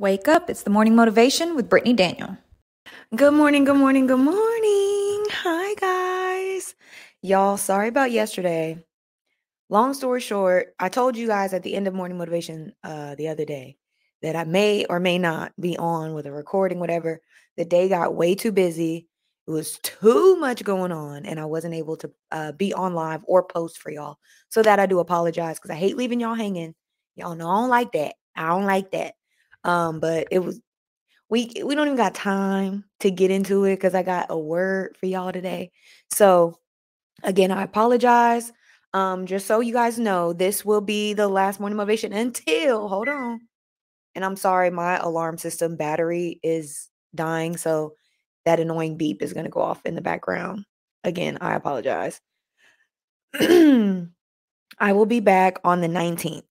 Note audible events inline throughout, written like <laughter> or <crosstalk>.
Wake up. It's the morning motivation with Brittany Daniel. Good morning, good morning, good morning. Hi, guys. Y'all, sorry about yesterday. Long story short, I told you guys at the end of morning motivation uh the other day that I may or may not be on with a recording, whatever. The day got way too busy. It was too much going on, and I wasn't able to uh, be on live or post for y'all. So that I do apologize because I hate leaving y'all hanging. Y'all know I don't like that. I don't like that. Um, but it was we we don't even got time to get into it because I got a word for y'all today. So again, I apologize. Um, just so you guys know, this will be the last morning motivation <laughs> until hold on. And I'm sorry, my alarm system battery is dying, so that annoying beep is gonna go off in the background. Again, I apologize. <clears throat> I will be back on the 19th.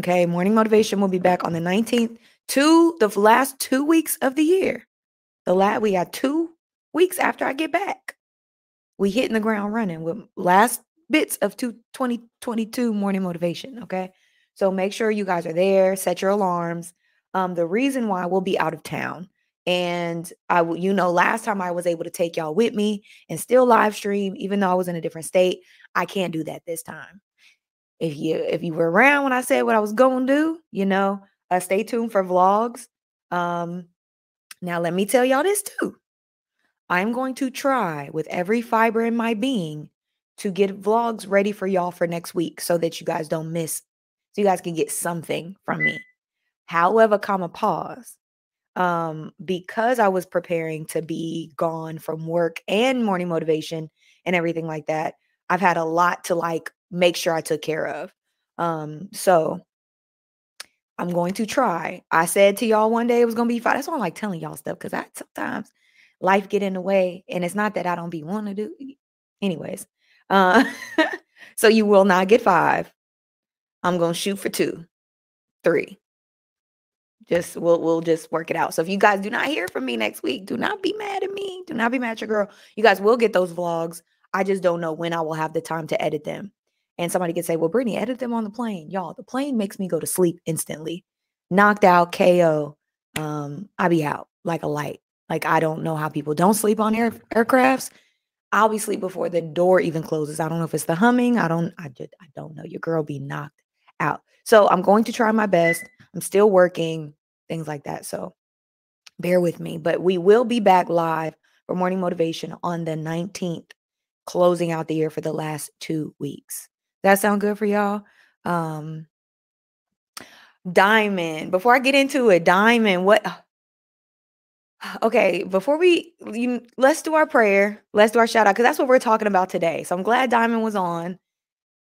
Okay, morning motivation will be back on the 19th two the last two weeks of the year. The last we had two weeks after I get back. We hitting the ground running with last bits of two, 2022 morning motivation. Okay. So make sure you guys are there, set your alarms. Um, the reason why we'll be out of town. And I will, you know, last time I was able to take y'all with me and still live stream, even though I was in a different state. I can't do that this time. If you if you were around when I said what I was going to do, you know, uh, stay tuned for vlogs. Um, now, let me tell y'all this too. I'm going to try with every fiber in my being to get vlogs ready for y'all for next week so that you guys don't miss, so you guys can get something from me. However, comma pause. Um, because I was preparing to be gone from work and morning motivation and everything like that, I've had a lot to like make sure I took care of. Um, so I'm going to try. I said to y'all one day it was gonna be fine. That's why I'm like telling y'all stuff because I sometimes life get in the way, and it's not that I don't be wanting to do. Anyways, uh, <laughs> so you will not get five. I'm gonna shoot for two, three. Just we'll we'll just work it out. So if you guys do not hear from me next week, do not be mad at me. Do not be mad at your girl. You guys will get those vlogs. I just don't know when I will have the time to edit them. And somebody could say, well, Brittany, edit them on the plane. Y'all, the plane makes me go to sleep instantly. Knocked out, KO. Um, I be out like a light. Like I don't know how people don't sleep on air aircrafts. I'll be sleep before the door even closes. I don't know if it's the humming. I don't, I just I don't know. Your girl be knocked out. So I'm going to try my best. I'm still working, things like that. So bear with me. But we will be back live for morning motivation on the 19th, closing out the year for the last two weeks. That sound good for y'all? Um Diamond. Before I get into it, Diamond, what Okay, before we you, let's do our prayer. Let's do our shout out because that's what we're talking about today. So I'm glad Diamond was on.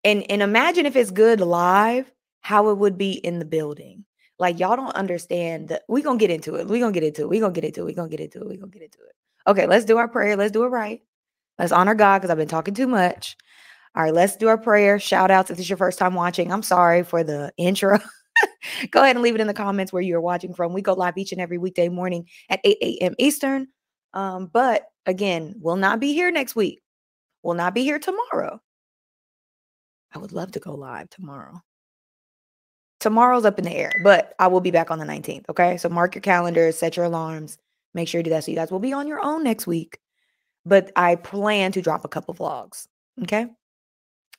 And and imagine if it's good live, how it would be in the building. Like y'all don't understand that we're gonna get into it. We're gonna get into it. We're gonna get into it. We're gonna get into it. We're gonna get into it. Okay, let's do our prayer. Let's do it right. Let's honor God because I've been talking too much. All right, let's do our prayer. Shout outs if this is your first time watching. I'm sorry for the intro. <laughs> Go ahead and leave it in the comments where you're watching from. We go live each and every weekday morning at 8 a.m. Eastern. Um, but again, we'll not be here next week. We'll not be here tomorrow. I would love to go live tomorrow. Tomorrow's up in the air, but I will be back on the 19th. Okay. So mark your calendars, set your alarms, make sure you do that. So you guys will be on your own next week. But I plan to drop a couple vlogs. Okay.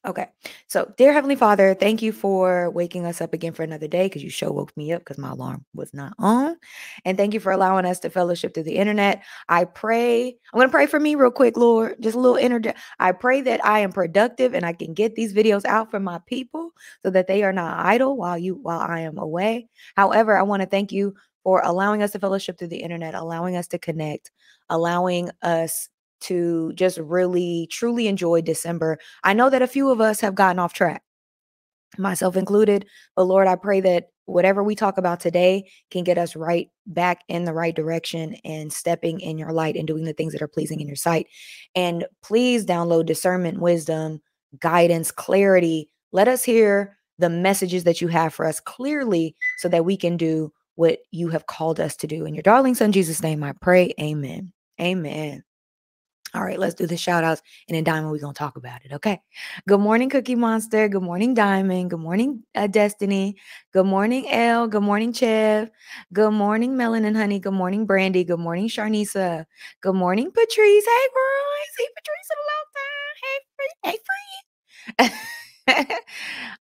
Okay. So, dear Heavenly Father, thank you for waking us up again for another day because you show woke me up because my alarm was not on. And thank you for allowing us to fellowship through the internet. I pray, I'm going to pray for me real quick, Lord. Just a little internet. I pray that I am productive and I can get these videos out for my people so that they are not idle while you while I am away. However, I want to thank you for allowing us to fellowship through the internet, allowing us to connect, allowing us to just really truly enjoy December. I know that a few of us have gotten off track, myself included, but Lord, I pray that whatever we talk about today can get us right back in the right direction and stepping in your light and doing the things that are pleasing in your sight. And please download discernment, wisdom, guidance, clarity. Let us hear the messages that you have for us clearly so that we can do what you have called us to do. In your darling son Jesus' name, I pray. Amen. Amen. All right, let's do the shout outs. And then Diamond, we're going to talk about it. Okay. Good morning, Cookie Monster. Good morning, Diamond. Good morning, uh, Destiny. Good morning, Elle. Good morning, Chev. Good morning, Melon and Honey. Good morning, Brandy. Good morning, Sharnisa. Good morning, Patrice. Hey, girl. I see Patrice in a long time. Hey, free. Hey, free.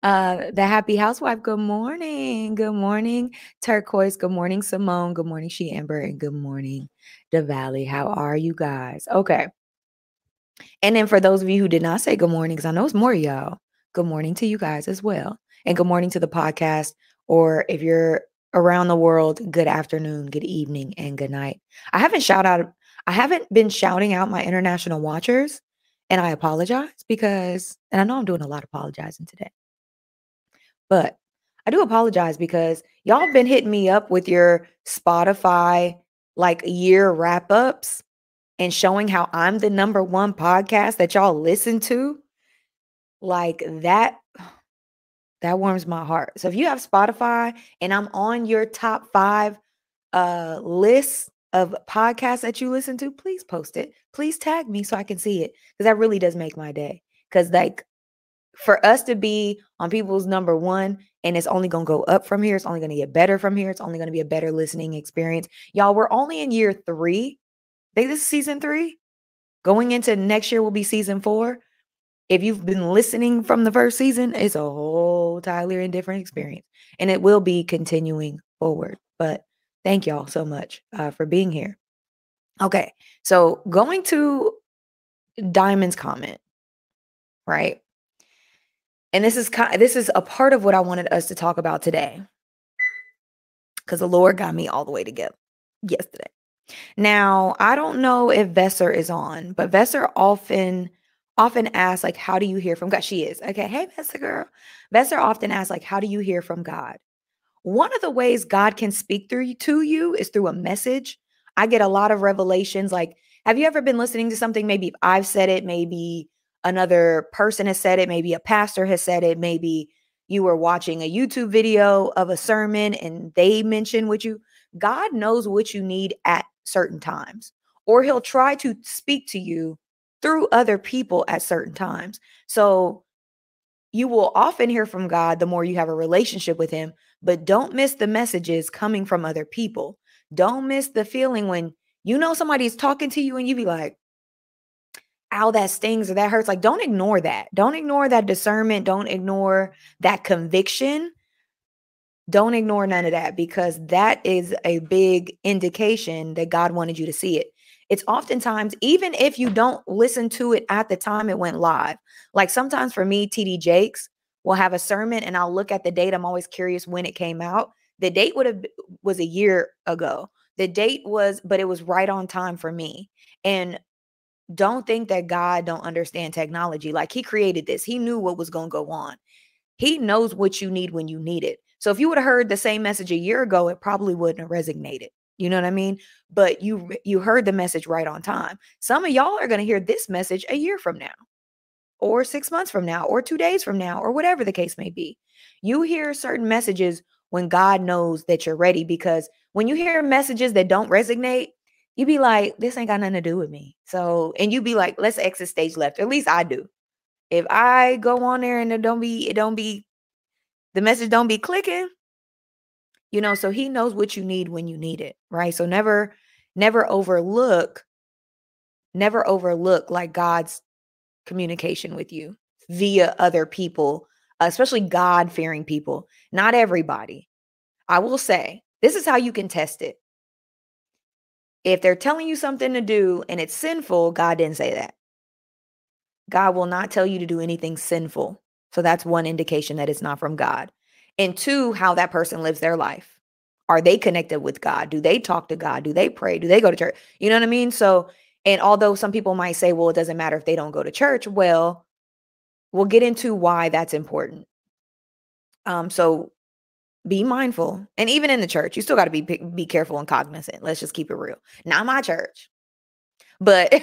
uh, the happy housewife. Good morning. Good morning, Turquoise. Good morning, Simone. Good morning, She Amber. And good morning, the Valley. How are you guys? Okay. And then for those of you who did not say good morning, because I know it's more y'all, good morning to you guys as well. And good morning to the podcast. Or if you're around the world, good afternoon, good evening, and good night. I haven't shout out, I haven't been shouting out my international watchers and I apologize because, and I know I'm doing a lot of apologizing today, but I do apologize because y'all have been hitting me up with your Spotify like year wrap ups and showing how I'm the number one podcast that y'all listen to. Like that, <sighs> that warms my heart. So if you have Spotify and I'm on your top five uh list of podcasts that you listen to, please post it. Please tag me so I can see it because that really does make my day. Because, like, for us to be on people's number one and it's only going to go up from here, it's only going to get better from here, it's only going to be a better listening experience. Y'all, we're only in year three. This is season three. Going into next year will be season four. If you've been listening from the first season, it's a whole entirely different experience. And it will be continuing forward. But Thank y'all so much uh, for being here. Okay, so going to Diamond's comment, right? And this is kind this is a part of what I wanted us to talk about today. Because the Lord got me all the way together yesterday. Now, I don't know if Vesser is on, but Vesser often often asks like how do you hear from God? She is. Okay, hey Vesser girl. Vesser often asks like how do you hear from God? One of the ways God can speak through to you is through a message. I get a lot of revelations. Like, have you ever been listening to something? Maybe I've said it, maybe another person has said it, maybe a pastor has said it, maybe you were watching a YouTube video of a sermon and they mentioned what you. God knows what you need at certain times, or He'll try to speak to you through other people at certain times. So you will often hear from God the more you have a relationship with Him, but don't miss the messages coming from other people. Don't miss the feeling when you know somebody's talking to you and you be like, ow, that stings or that hurts. Like, don't ignore that. Don't ignore that discernment. Don't ignore that conviction. Don't ignore none of that because that is a big indication that God wanted you to see it. It's oftentimes, even if you don't listen to it at the time it went live, like sometimes for me, TD Jakes will have a sermon and I'll look at the date. I'm always curious when it came out. The date would have was a year ago. The date was, but it was right on time for me. And don't think that God don't understand technology. Like he created this. He knew what was going to go on. He knows what you need when you need it. So if you would have heard the same message a year ago, it probably wouldn't have resonated. You know what I mean? But you you heard the message right on time. Some of y'all are going to hear this message a year from now or 6 months from now or 2 days from now or whatever the case may be. You hear certain messages when God knows that you're ready because when you hear messages that don't resonate, you be like, this ain't got nothing to do with me. So, and you be like, let's exit stage left. At least I do. If I go on there and it don't be, it don't be, the message don't be clicking, you know so he knows what you need when you need it right? So never never overlook never overlook like god's communication with you via other people especially god fearing people not everybody. I will say this is how you can test it. If they're telling you something to do and it's sinful god didn't say that. God will not tell you to do anything sinful so that's one indication that it's not from god and two, how that person lives their life. Are they connected with God? Do they talk to God? Do they pray? Do they go to church? You know what I mean? So, and although some people might say, well, it doesn't matter if they don't go to church, well, we'll get into why that's important. Um, so be mindful. And even in the church, you still got to be be careful and cognizant. Let's just keep it real. Not my church. But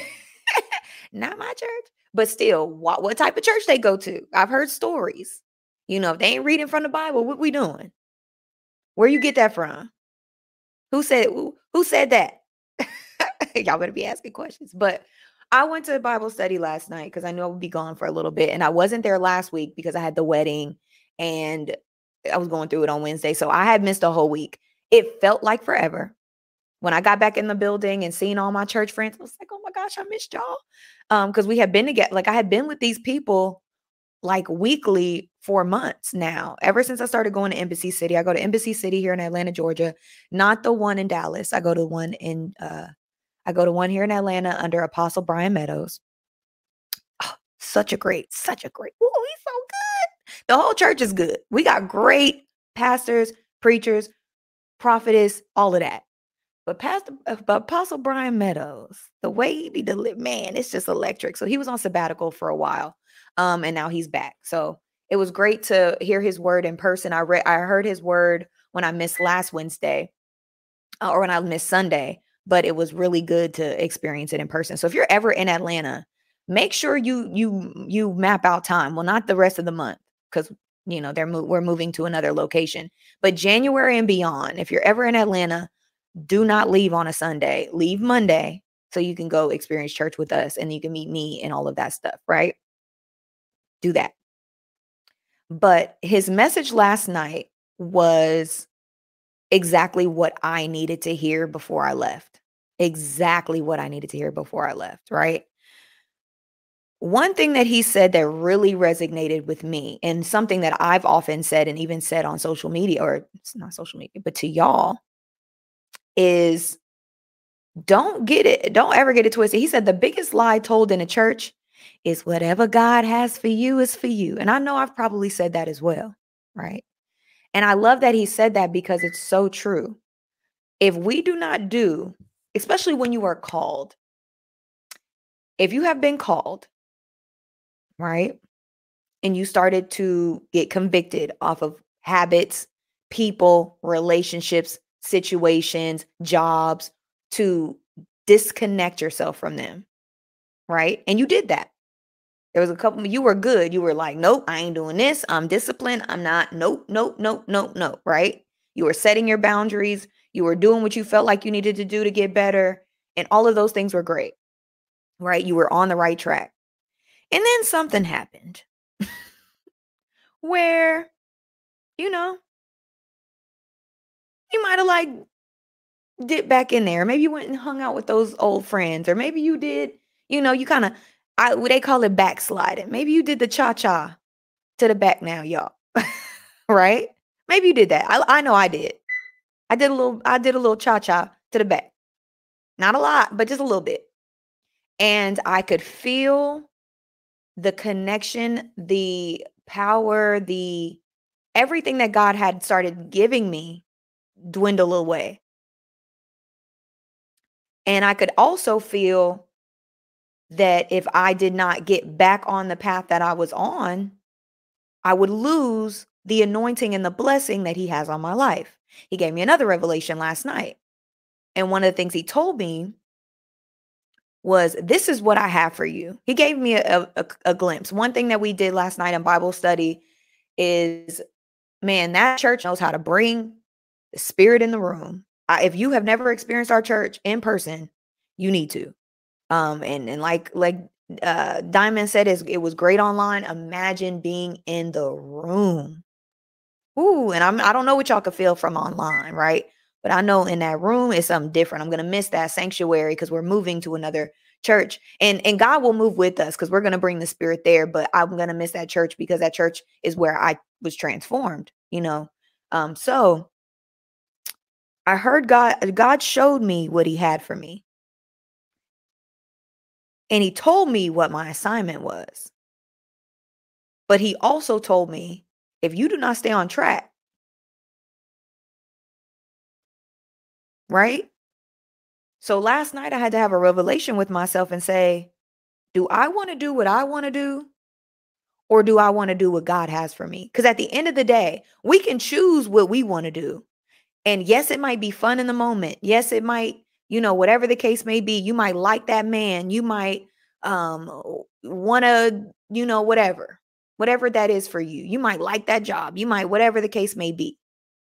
<laughs> not my church. But still, what, what type of church they go to? I've heard stories. You know, if they ain't reading from the Bible, what we doing? Where you get that from? Who said who, who said that? <laughs> Y'all better be asking questions. But I went to Bible study last night because I knew I would be gone for a little bit. And I wasn't there last week because I had the wedding and I was going through it on Wednesday. So I had missed a whole week. It felt like forever. When I got back in the building and seeing all my church friends, I was like, oh my gosh, I missed y'all. Um, because we had been together, like I had been with these people like weekly for months now. Ever since I started going to Embassy City, I go to Embassy City here in Atlanta, Georgia, not the one in Dallas. I go to one in uh I go to one here in Atlanta under Apostle Bryan Meadows. Oh, such a great, such a great. Oh, he's so good. The whole church is good. We got great pastors, preachers, prophetess, all of that. But Pastor, uh, but Apostle Bryan Meadows, the way he be delivered, man, it's just electric. So he was on sabbatical for a while, um, and now he's back. So it was great to hear his word in person. I read, I heard his word when I missed last Wednesday, uh, or when I missed Sunday but it was really good to experience it in person. So if you're ever in Atlanta, make sure you you you map out time. Well, not the rest of the month because you know they're mo- we're moving to another location, but January and beyond. If you're ever in Atlanta, do not leave on a Sunday. Leave Monday so you can go experience church with us and you can meet me and all of that stuff. Right? Do that. But his message last night was exactly what I needed to hear before I left. Exactly what I needed to hear before I left, right? One thing that he said that really resonated with me, and something that I've often said and even said on social media, or it's not social media, but to y'all, is don't get it, don't ever get it twisted. He said the biggest lie told in a church is whatever God has for you is for you. And I know I've probably said that as well, right? And I love that he said that because it's so true. If we do not do, especially when you are called, if you have been called, right? And you started to get convicted off of habits, people, relationships, situations, jobs, to disconnect yourself from them, right? And you did that. There was a couple, you were good. You were like, nope, I ain't doing this. I'm disciplined. I'm not, nope, nope, nope, nope, nope, right? You were setting your boundaries. You were doing what you felt like you needed to do to get better. And all of those things were great, right? You were on the right track. And then something happened <laughs> where, you know, you might have like dipped back in there. Maybe you went and hung out with those old friends, or maybe you did, you know, you kind of I they call it backsliding. Maybe you did the cha cha to the back now, y'all. <laughs> right? Maybe you did that. I, I know I did. I did a little. I did a little cha cha to the back. Not a lot, but just a little bit. And I could feel the connection, the power, the everything that God had started giving me dwindle away. And I could also feel that if I did not get back on the path that I was on, I would lose the anointing and the blessing that he has on my life. He gave me another revelation last night. And one of the things he told me was, This is what I have for you. He gave me a, a, a glimpse. One thing that we did last night in Bible study is, man, that church knows how to bring spirit in the room. I, if you have never experienced our church in person, you need to. Um, and and like like uh Diamond said, is it was great online. Imagine being in the room. Ooh, and I'm I don't know what y'all could feel from online, right? But I know in that room is something different. I'm gonna miss that sanctuary because we're moving to another church and and God will move with us because we're to bring the spirit there but I'm to miss that church because that church is where I was transformed you know um so I heard God God showed me what he had for me and he told me what my assignment was. But he also told me if you do not stay on track, right? So last night I had to have a revelation with myself and say, do I want to do what I want to do? Or do I want to do what God has for me? Because at the end of the day, we can choose what we want to do. And yes, it might be fun in the moment. Yes, it might you know, whatever the case may be, you might like that man, you might um want to, you know, whatever. Whatever that is for you. You might like that job. You might whatever the case may be.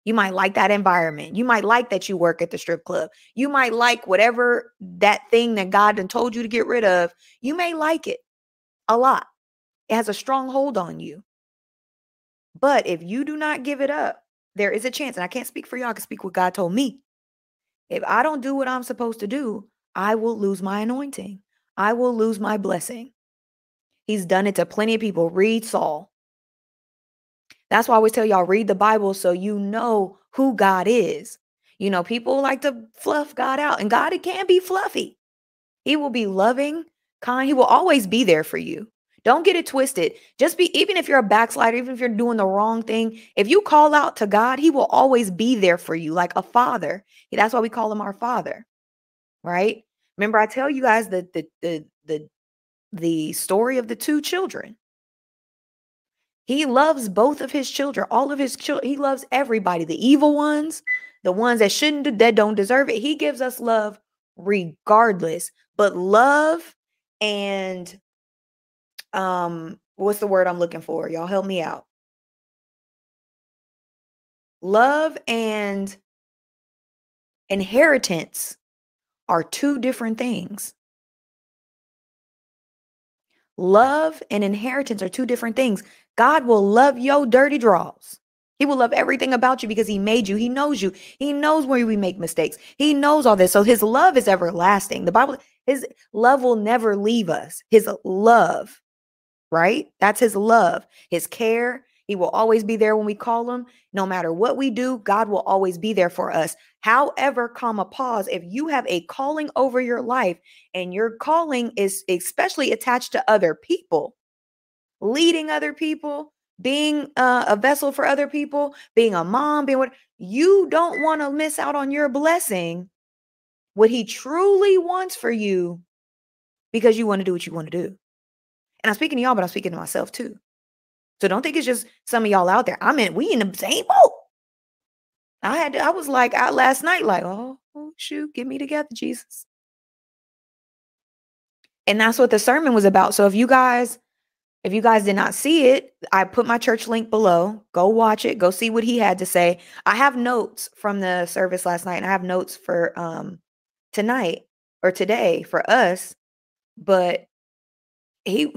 You might like that environment. You might like that you work at the strip club. You might like whatever that thing that God done told you to get rid of. You may like it a lot. It has a strong hold on you. But if you do not give it up, there is a chance, and I can't speak for y'all, I can speak what God told me. If I don't do what I'm supposed to do, I will lose my anointing. I will lose my blessing. He's done it to plenty of people. Read Saul. That's why I always tell y'all read the Bible so you know who God is. You know, people like to fluff God out, and God, it can be fluffy. He will be loving, kind. He will always be there for you. Don't get it twisted. Just be, even if you're a backslider, even if you're doing the wrong thing, if you call out to God, He will always be there for you like a father. That's why we call Him our Father, right? Remember, I tell you guys the the the the the story of the two children. He loves both of his children, all of his children. He loves everybody, the evil ones, the ones that shouldn't, that don't deserve it. He gives us love regardless. But love and um, what's the word I'm looking for? Y'all help me out. Love and inheritance are two different things. Love and inheritance are two different things. God will love your dirty draws. He will love everything about you because he made you. He knows you. He knows where we make mistakes. He knows all this. So his love is everlasting. The Bible, his love will never leave us. His love, right? That's his love, his care, he will always be there when we call him. No matter what we do, God will always be there for us. However, comma pause, if you have a calling over your life and your calling is especially attached to other people, leading other people, being uh, a vessel for other people, being a mom, being what you don't want to miss out on your blessing, what he truly wants for you, because you want to do what you want to do. And I'm speaking to y'all, but I'm speaking to myself too. So don't think it's just some of y'all out there. I mean, we in the same boat. I had to, I was like out last night, like, oh, oh shoot, get me together, Jesus. And that's what the sermon was about. So if you guys, if you guys did not see it, I put my church link below. Go watch it. Go see what he had to say. I have notes from the service last night, and I have notes for um tonight or today for us. But he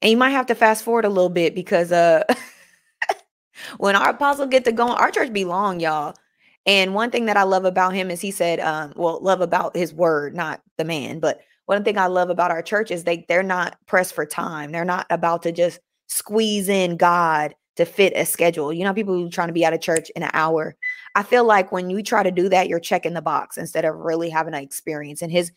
and you might have to fast forward a little bit because uh <laughs> when our apostle get to going, our church be long, y'all. And one thing that I love about him is he said, um, well, love about his word, not the man, but one thing I love about our church is they they're not pressed for time. They're not about to just squeeze in God to fit a schedule. You know, people who trying to be out of church in an hour. I feel like when you try to do that, you're checking the box instead of really having an experience. And his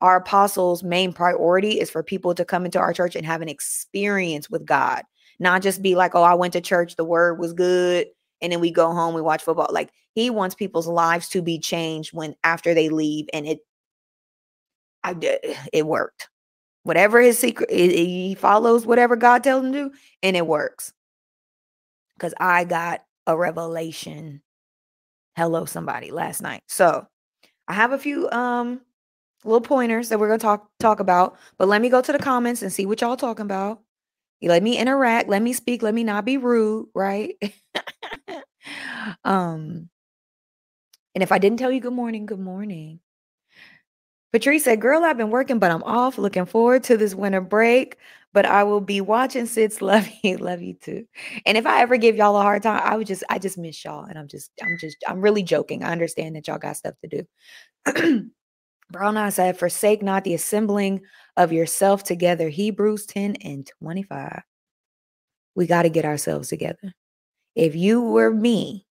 our apostles' main priority is for people to come into our church and have an experience with God, not just be like, oh, I went to church, the word was good, and then we go home, we watch football. Like he wants people's lives to be changed when after they leave, and it, I, did it worked. Whatever his secret, he follows whatever God tells him to and it works. Because I got a revelation. Hello, somebody last night. So I have a few um little pointers that we're gonna talk talk about. But let me go to the comments and see what y'all talking about. You let me interact, let me speak, let me not be rude, right? <laughs> um, and if I didn't tell you good morning, good morning. Patrice said, Girl, I've been working, but I'm off. Looking forward to this winter break. But I will be watching Sits. <laughs> Love you. Love you too. And if I ever give y'all a hard time, I would just, I just miss y'all. And I'm just, I'm just, I'm really joking. I understand that y'all got stuff to do. <clears throat> Brown Eye said, Forsake not the assembling of yourself together. Hebrews 10 and 25. We got to get ourselves together. If you were me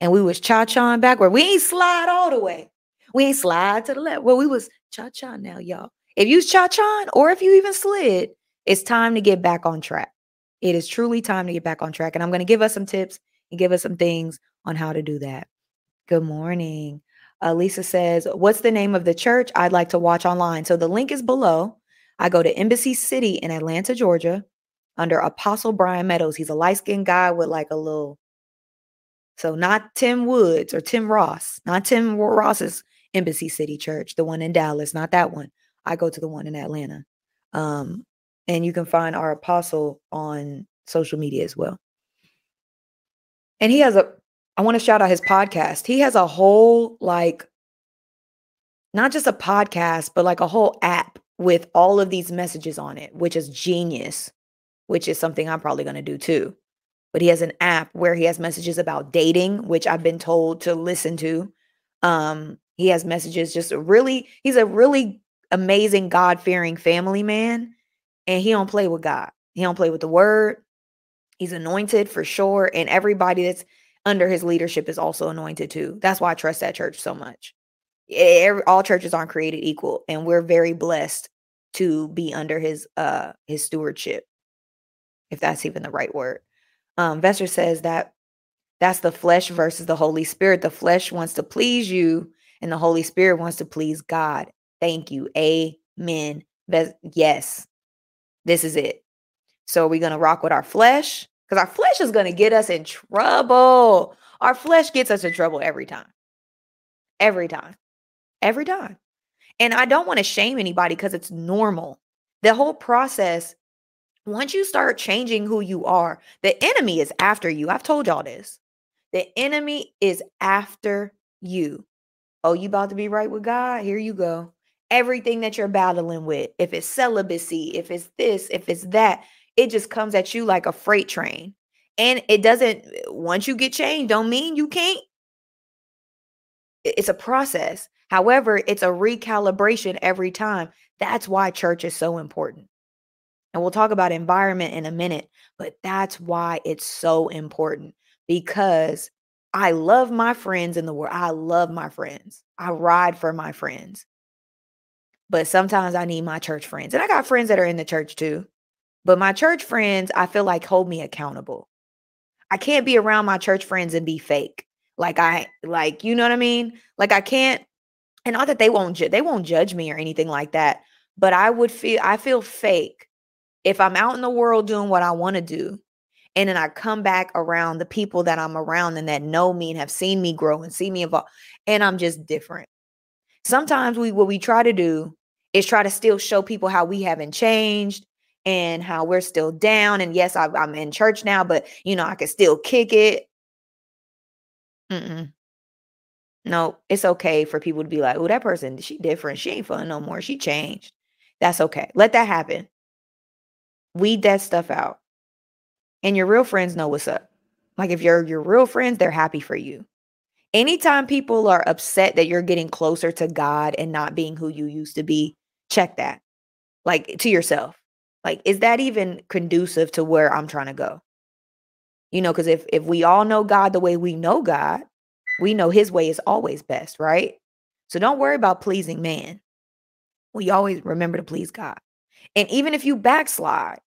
and we was cha-chaing backward, we ain't slide all the way. We ain't slide to the left. Well, we was cha-cha now, y'all. If you cha-chaing or if you even slid, it's time to get back on track. It is truly time to get back on track. And I'm going to give us some tips and give us some things on how to do that. Good morning. Uh, Lisa says, What's the name of the church I'd like to watch online? So the link is below. I go to Embassy City in Atlanta, Georgia, under Apostle Bryan Meadows. He's a light skinned guy with like a little, so not Tim Woods or Tim Ross, not Tim Ross's Embassy City Church, the one in Dallas, not that one. I go to the one in Atlanta. Um, and you can find our apostle on social media as well. And he has a I want to shout out his podcast. He has a whole like not just a podcast, but like a whole app with all of these messages on it, which is genius, which is something I'm probably going to do too. But he has an app where he has messages about dating, which I've been told to listen to. Um, he has messages just really, he's a really amazing God-fearing family man, and he don't play with God. He don't play with the word. He's anointed for sure, and everybody that's under his leadership is also anointed too. That's why I trust that church so much. All churches aren't created equal, and we're very blessed to be under his uh his stewardship, if that's even the right word. Um, Vester says that that's the flesh versus the Holy Spirit. The flesh wants to please you, and the Holy Spirit wants to please God. Thank you. Amen. Yes, this is it. So are we gonna rock with our flesh? Because our flesh is gonna get us in trouble. Our flesh gets us in trouble every time. Every time. Every time. And I don't want to shame anybody because it's normal. The whole process, once you start changing who you are, the enemy is after you. I've told y'all this. The enemy is after you. Oh, you about to be right with God? Here you go. Everything that you're battling with, if it's celibacy, if it's this, if it's that, it just comes at you like a freight train. And it doesn't, once you get changed, don't mean you can't. It's a process. However, it's a recalibration every time. That's why church is so important. And we'll talk about environment in a minute, but that's why it's so important because I love my friends in the world. I love my friends. I ride for my friends. But sometimes I need my church friends. And I got friends that are in the church too. But my church friends, I feel like hold me accountable. I can't be around my church friends and be fake. Like I like, you know what I mean? Like I can't and not that they won't ju- they won't judge me or anything like that, but I would feel I feel fake if I'm out in the world doing what I want to do and then I come back around the people that I'm around and that know me and have seen me grow and see me evolve and I'm just different. Sometimes we what we try to do is try to still show people how we haven't changed and how we're still down. And yes, I, am in church now, but you know, I can still kick it. Mm-mm. No, it's okay for people to be like, oh, that person, she different. She ain't fun no more. She changed. That's okay. Let that happen. Weed that stuff out. And your real friends know what's up. Like if you're your real friends, they're happy for you. Anytime people are upset that you're getting closer to God and not being who you used to be, check that. Like to yourself. Like, is that even conducive to where I'm trying to go? You know, because if if we all know God the way we know God, we know his way is always best, right? So don't worry about pleasing man. We always remember to please God. And even if you backslide,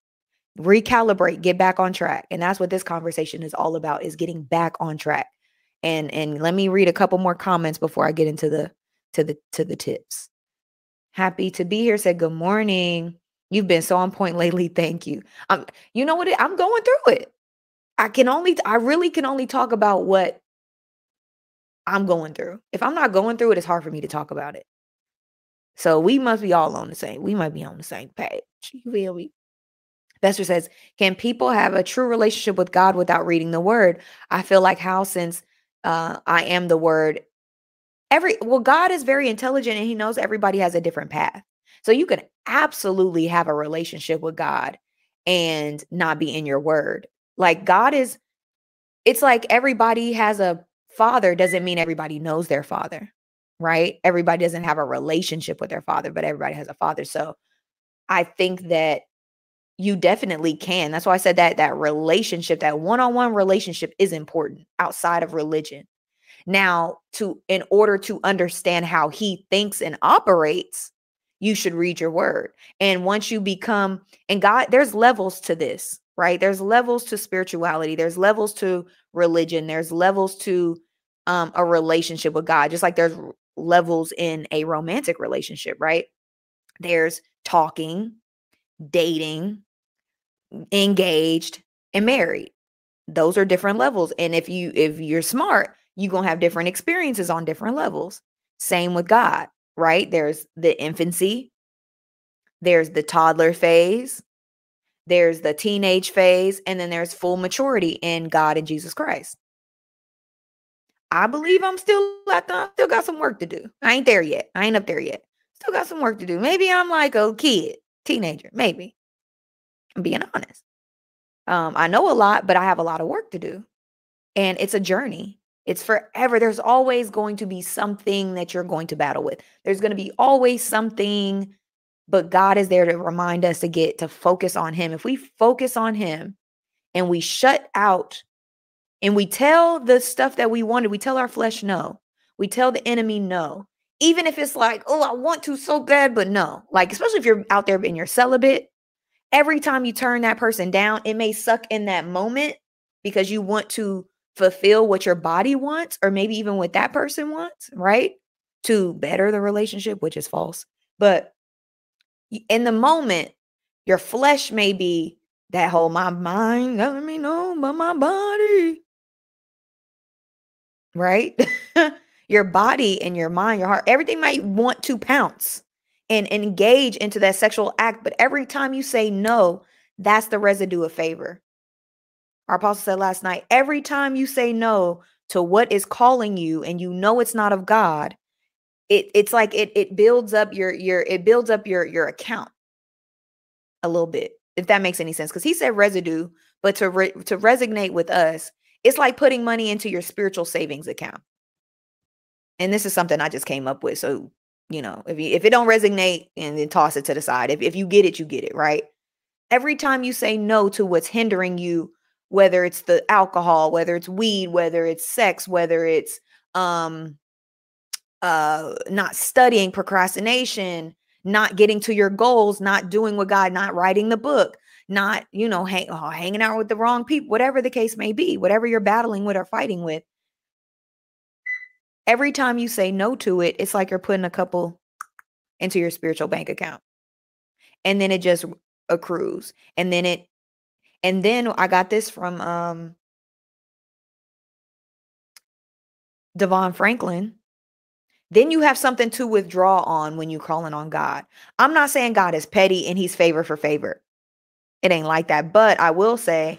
recalibrate, get back on track. And that's what this conversation is all about is getting back on track. And and let me read a couple more comments before I get into the to the to the tips. Happy to be here said good morning. You've been so on point lately. Thank you. Um, you know what? I'm going through it. I can only, I really can only talk about what I'm going through. If I'm not going through it, it's hard for me to talk about it. So we must be all on the same. We might be on the same page. You feel me? Vester says, "Can people have a true relationship with God without reading the Word?" I feel like how since uh, I am the Word, every well, God is very intelligent and He knows everybody has a different path. So you can absolutely have a relationship with God and not be in your word. Like God is, it's like everybody has a father, doesn't mean everybody knows their father, right? Everybody doesn't have a relationship with their father, but everybody has a father. So I think that you definitely can. That's why I said that that relationship, that one-on-one relationship is important outside of religion. Now, to in order to understand how he thinks and operates, you should read your word. And once you become, and God, there's levels to this, right? There's levels to spirituality, there's levels to religion, there's levels to um, a relationship with God, just like there's levels in a romantic relationship, right? There's talking, dating, engaged, and married. Those are different levels. And if you if you're smart, you're gonna have different experiences on different levels. Same with God right? There's the infancy, there's the toddler phase, there's the teenage phase, and then there's full maturity in God and Jesus Christ. I believe I'm still at I still got some work to do. I ain't there yet. I ain't up there yet. Still got some work to do. Maybe I'm like a kid, teenager. Maybe. I'm being honest. Um, I know a lot, but I have a lot of work to do. And it's a journey. It's forever. There's always going to be something that you're going to battle with. There's going to be always something, but God is there to remind us to get to focus on Him. If we focus on Him and we shut out and we tell the stuff that we wanted, we tell our flesh no. We tell the enemy no. Even if it's like, oh, I want to so bad, but no. Like, especially if you're out there and you're celibate, every time you turn that person down, it may suck in that moment because you want to fulfill what your body wants, or maybe even what that person wants, right? To better the relationship, which is false. But in the moment, your flesh may be that whole my mind let me know but my body. Right? <laughs> your body and your mind, your heart, everything might want to pounce and engage into that sexual act. But every time you say no, that's the residue of favor. Our apostle said last night every time you say no to what is calling you and you know it's not of God, it it's like it it builds up your your it builds up your your account a little bit if that makes any sense because he said residue but to re, to resonate with us it's like putting money into your spiritual savings account. And this is something i just came up with so you know if you if it don't resonate and then toss it to the side. If, if you get it you get it right? Every time you say no to what's hindering you whether it's the alcohol, whether it's weed, whether it's sex, whether it's um uh not studying, procrastination, not getting to your goals, not doing what God, not writing the book, not, you know, hang, oh, hanging out with the wrong people, whatever the case may be, whatever you're battling with or fighting with. Every time you say no to it, it's like you're putting a couple into your spiritual bank account. And then it just accrues. And then it and then I got this from um DeVon Franklin. Then you have something to withdraw on when you're calling on God. I'm not saying God is petty and he's favor for favor. It ain't like that. But I will say,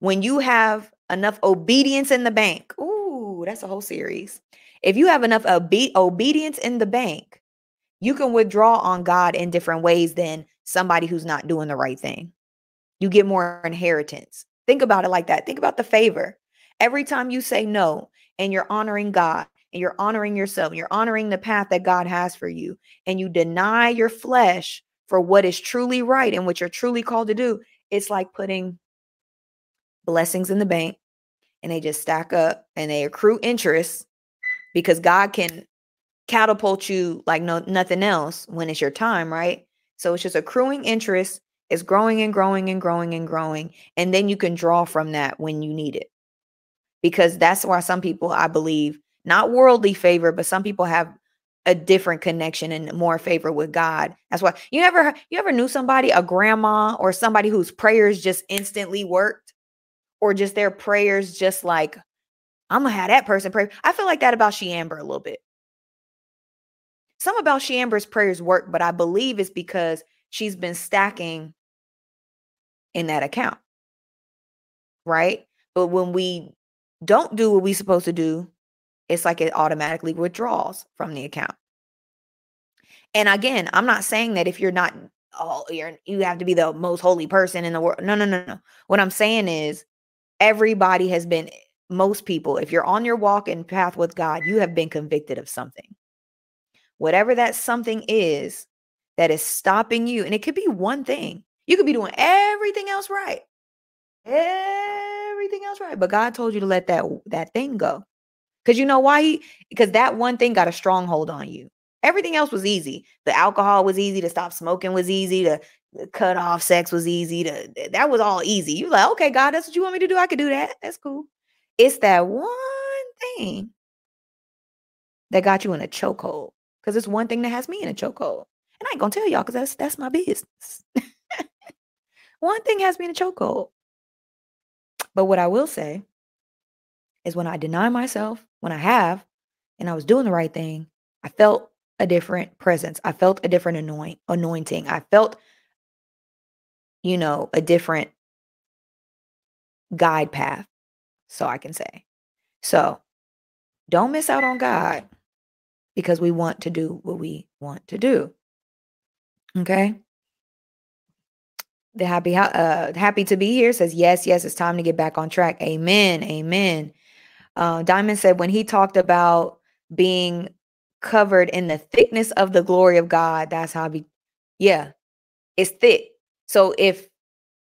when you have enough obedience in the bank, ooh, that's a whole series. If you have enough obe- obedience in the bank, you can withdraw on God in different ways than somebody who's not doing the right thing you get more inheritance. Think about it like that. Think about the favor. Every time you say no and you're honoring God and you're honoring yourself, you're honoring the path that God has for you, and you deny your flesh for what is truly right and what you're truly called to do, it's like putting blessings in the bank and they just stack up and they accrue interest because God can catapult you like no nothing else when it's your time, right? So it's just accruing interest it's growing and growing and growing and growing. And then you can draw from that when you need it. Because that's why some people, I believe, not worldly favor, but some people have a different connection and more favor with God. That's why you ever you ever knew somebody, a grandma or somebody whose prayers just instantly worked, or just their prayers just like, I'm gonna have that person pray. I feel like that about She Amber a little bit. Some about She Amber's prayers work, but I believe it's because she's been stacking in that account. Right? But when we don't do what we're supposed to do, it's like it automatically withdraws from the account. And again, I'm not saying that if you're not oh you're you have to be the most holy person in the world. No, no, no, no. What I'm saying is everybody has been most people, if you're on your walk and path with God, you have been convicted of something. Whatever that something is, that is stopping you. And it could be one thing. You could be doing everything else right. Everything else right. But God told you to let that that thing go. Because you know why he because that one thing got a stronghold on you. Everything else was easy. The alcohol was easy, to stop smoking was easy, to uh, cut off sex was easy, to that was all easy. You like, okay, God, that's what you want me to do. I could do that. That's cool. It's that one thing that got you in a chokehold. Because it's one thing that has me in a chokehold. And I ain't gonna tell y'all because that's that's my business. <laughs> One thing has me in a chokehold. But what I will say is when I deny myself, when I have, and I was doing the right thing, I felt a different presence. I felt a different anoint, anointing. I felt, you know, a different guide path, so I can say. So Don't miss out on God because we want to do what we want to do. Okay. The happy uh happy to be here says yes, yes, it's time to get back on track. Amen. Amen. Uh, Diamond said when he talked about being covered in the thickness of the glory of God, that's how be yeah, it's thick. So if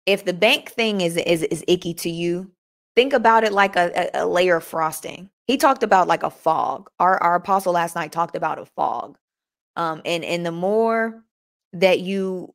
if the bank thing is is is icky to you, think about it like a, a, layer of frosting. He talked about like a fog. Our our apostle last night talked about a fog. Um, and and the more that you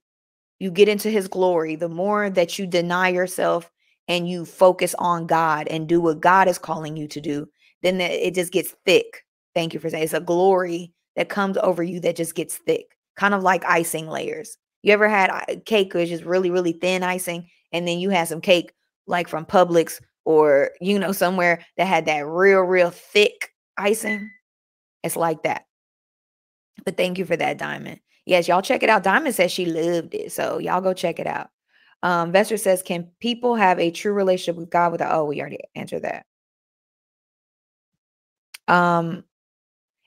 you get into his glory, the more that you deny yourself and you focus on God and do what God is calling you to do, then it just gets thick. Thank you for saying it's a glory that comes over you that just gets thick, kind of like icing layers. You ever had uh, cake which is really, really thin icing, and then you had some cake like from Publix or you know somewhere that had that real, real thick icing? It's like that. But thank you for that, Diamond. Yes, y'all check it out. Diamond says she loved it. So y'all go check it out. Um, Vester says, Can people have a true relationship with God without oh, we already answered that. Um,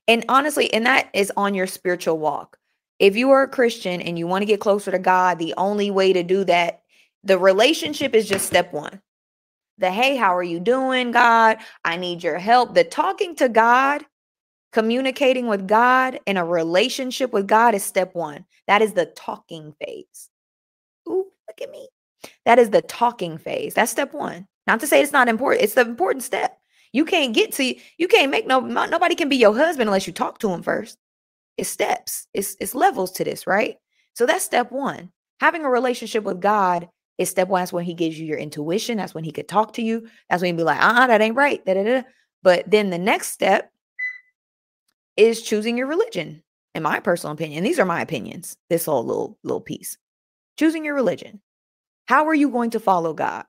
and honestly, and that is on your spiritual walk. If you are a Christian and you want to get closer to God, the only way to do that, the relationship is just step one. The hey, how are you doing, God? I need your help. The talking to God Communicating with God in a relationship with God is step one. That is the talking phase. Ooh, look at me. That is the talking phase. That's step one. Not to say it's not important. It's the important step. You can't get to you can't make no nobody can be your husband unless you talk to him first. It's steps. It's it's levels to this, right? So that's step one. Having a relationship with God is step one. That's when he gives you your intuition. That's when he could talk to you. That's when he'd be like, uh-uh, that ain't right. Da-da-da. But then the next step is choosing your religion in my personal opinion these are my opinions this whole little little piece choosing your religion. How are you going to follow god?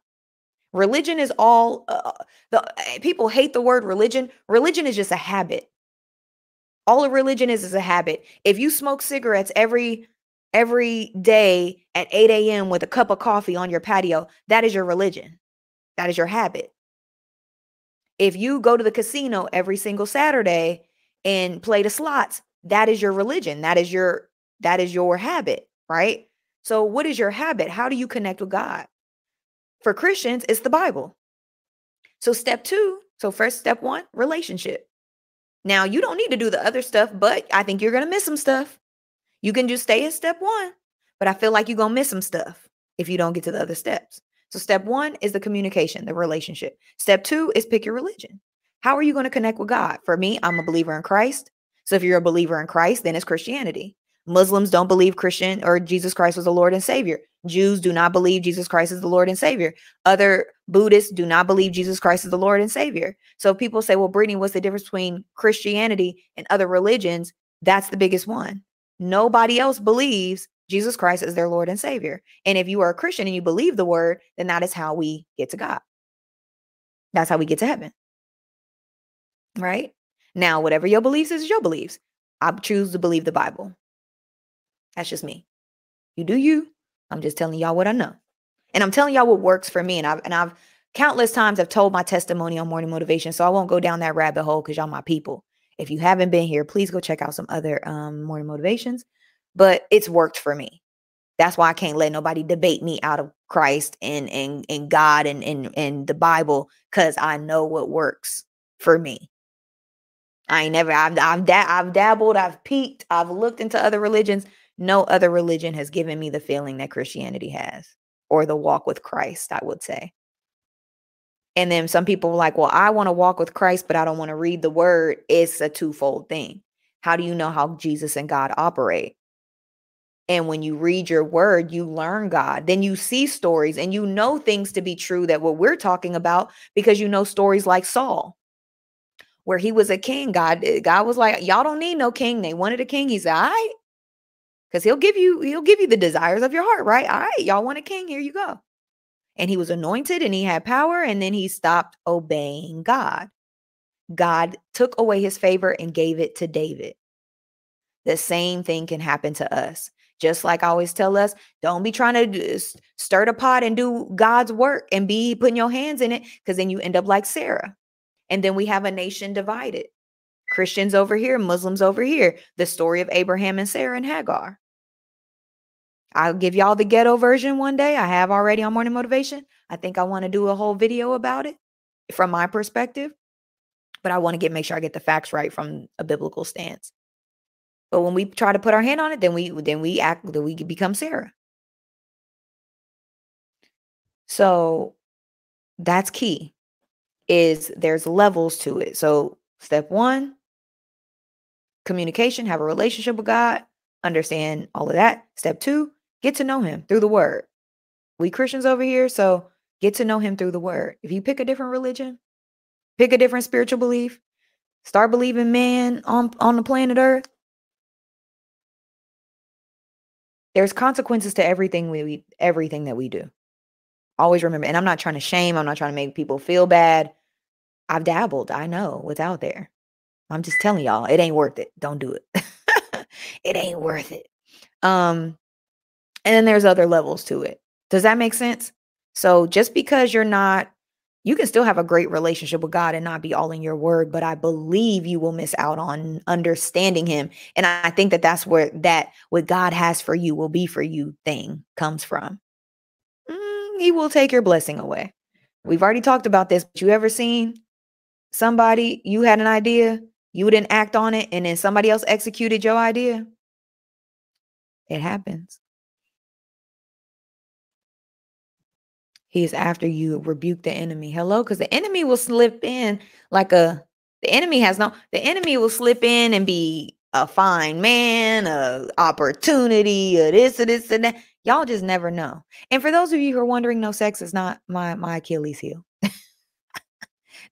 Religion is all uh, the eh, people hate the word religion. Religion is just a habit. All a religion is is a habit. If you smoke cigarettes every every day at 8 a.m with a cup of coffee on your patio that is your religion. That is your habit. If you go to the casino every single saturday and play the slots, that is your religion. That is your that is your habit, right? So what is your habit? How do you connect with God? For Christians, it's the Bible. So step 2, so first step 1, relationship. Now, you don't need to do the other stuff, but I think you're going to miss some stuff. You can just stay at step 1, but I feel like you're going to miss some stuff if you don't get to the other steps. So step 1 is the communication, the relationship. Step 2 is pick your religion. How are you going to connect with God? For me, I'm a believer in Christ. So if you're a believer in Christ, then it's Christianity. Muslims don't believe Christian or Jesus Christ was the Lord and Savior. Jews do not believe Jesus Christ is the Lord and Savior. Other Buddhists do not believe Jesus Christ is the Lord and Savior. So people say, well, Brittany, what's the difference between Christianity and other religions? That's the biggest one. Nobody else believes Jesus Christ is their Lord and Savior. And if you are a Christian and you believe the word, then that is how we get to God. That's how we get to heaven right? Now, whatever your beliefs is, your beliefs. I choose to believe the Bible. That's just me. You do you. I'm just telling y'all what I know. And I'm telling y'all what works for me. And I've and I've countless times I've told my testimony on morning motivation. So I won't go down that rabbit hole because y'all my people. If you haven't been here, please go check out some other um, morning motivations. But it's worked for me. That's why I can't let nobody debate me out of Christ and and and God and and and the Bible because I know what works for me. I ain't never I've I've, da- I've dabbled, I've peeked, I've looked into other religions. No other religion has given me the feeling that Christianity has or the walk with Christ, I would say. And then some people are like, well, I want to walk with Christ, but I don't want to read the word. It's a twofold thing. How do you know how Jesus and God operate? And when you read your word, you learn God. Then you see stories and you know things to be true that what we're talking about because you know stories like Saul where he was a king. God, eh, God was like, y'all don't need no king. They wanted a king. He said, all right. Because he'll give you, he'll give you the desires of your heart, right? All right, y'all want a king. Here you go. And he was anointed and he had power, and then he stopped obeying God. God took away his favor and gave it to David. The same thing can happen to us. Just like I always tell us, don't be trying to stir the pot and do God's work and be putting your hands in it because then you end up like Sarah. And then we have a nation divided. Christians over here, Muslims over here. The story of Abraham and Sarah and Hagar. I'll give y'all the ghetto version one day. I have already on Morning Motivation. I think I want to do a whole video about it from my perspective, but I want to get make sure I get the facts right from a biblical stance. But when we try to put our hand on it, then we then we act then we become Sarah. So that's key. Is there's levels to it. So step 1, communication, have a relationship with God, understand all of that. Step 2, get to know him through the word. We Christians over here, so get to know him through the word. If you pick a different religion, pick a different spiritual belief, start believing man on on the planet Earth, there's consequences to everything we everything that we do. Always remember, and I'm not trying to shame, I'm not trying to make people feel bad. I've dabbled. I know what's out there. I'm just telling y'all, it ain't worth it. Don't do it. <laughs> it ain't worth it. Um, and then there's other levels to it. Does that make sense? So just because you're not you can still have a great relationship with God and not be all in your word, but I believe you will miss out on understanding him. And I think that that's where that what God has for you will be for you thing comes from. Mm, he will take your blessing away. We've already talked about this, but you ever seen somebody, you had an idea, you didn't act on it, and then somebody else executed your idea? It happens. He is after you. Rebuke the enemy. Hello, because the enemy will slip in like a. The enemy has no. The enemy will slip in and be a fine man, a opportunity, a this, a this, and that. Y'all just never know. And for those of you who are wondering, no sex is not my my Achilles heel. <laughs>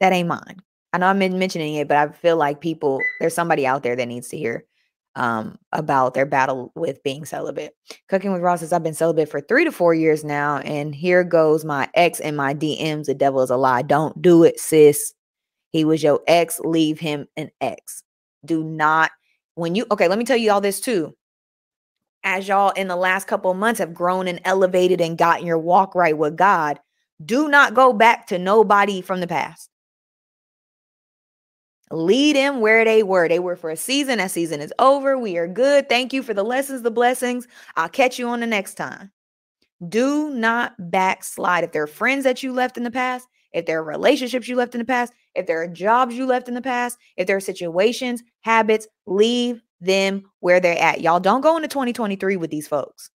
that ain't mine. I know I'm mentioning it, but I feel like people, there's somebody out there that needs to hear um, about their battle with being celibate. Cooking with Ross says, I've been celibate for three to four years now, and here goes my ex and my DMs. The devil is a lie. Don't do it, sis. He was your ex. Leave him an ex. Do not, when you, okay, let me tell you all this too. As y'all in the last couple months have grown and elevated and gotten your walk right with God, do not go back to nobody from the past. Lead them where they were. They were for a season. That season is over. We are good. Thank you for the lessons, the blessings. I'll catch you on the next time. Do not backslide. If there are friends that you left in the past, if there are relationships you left in the past, if there are jobs you left in the past, if there are situations, habits, leave them where they're at. Y'all don't go into 2023 with these folks.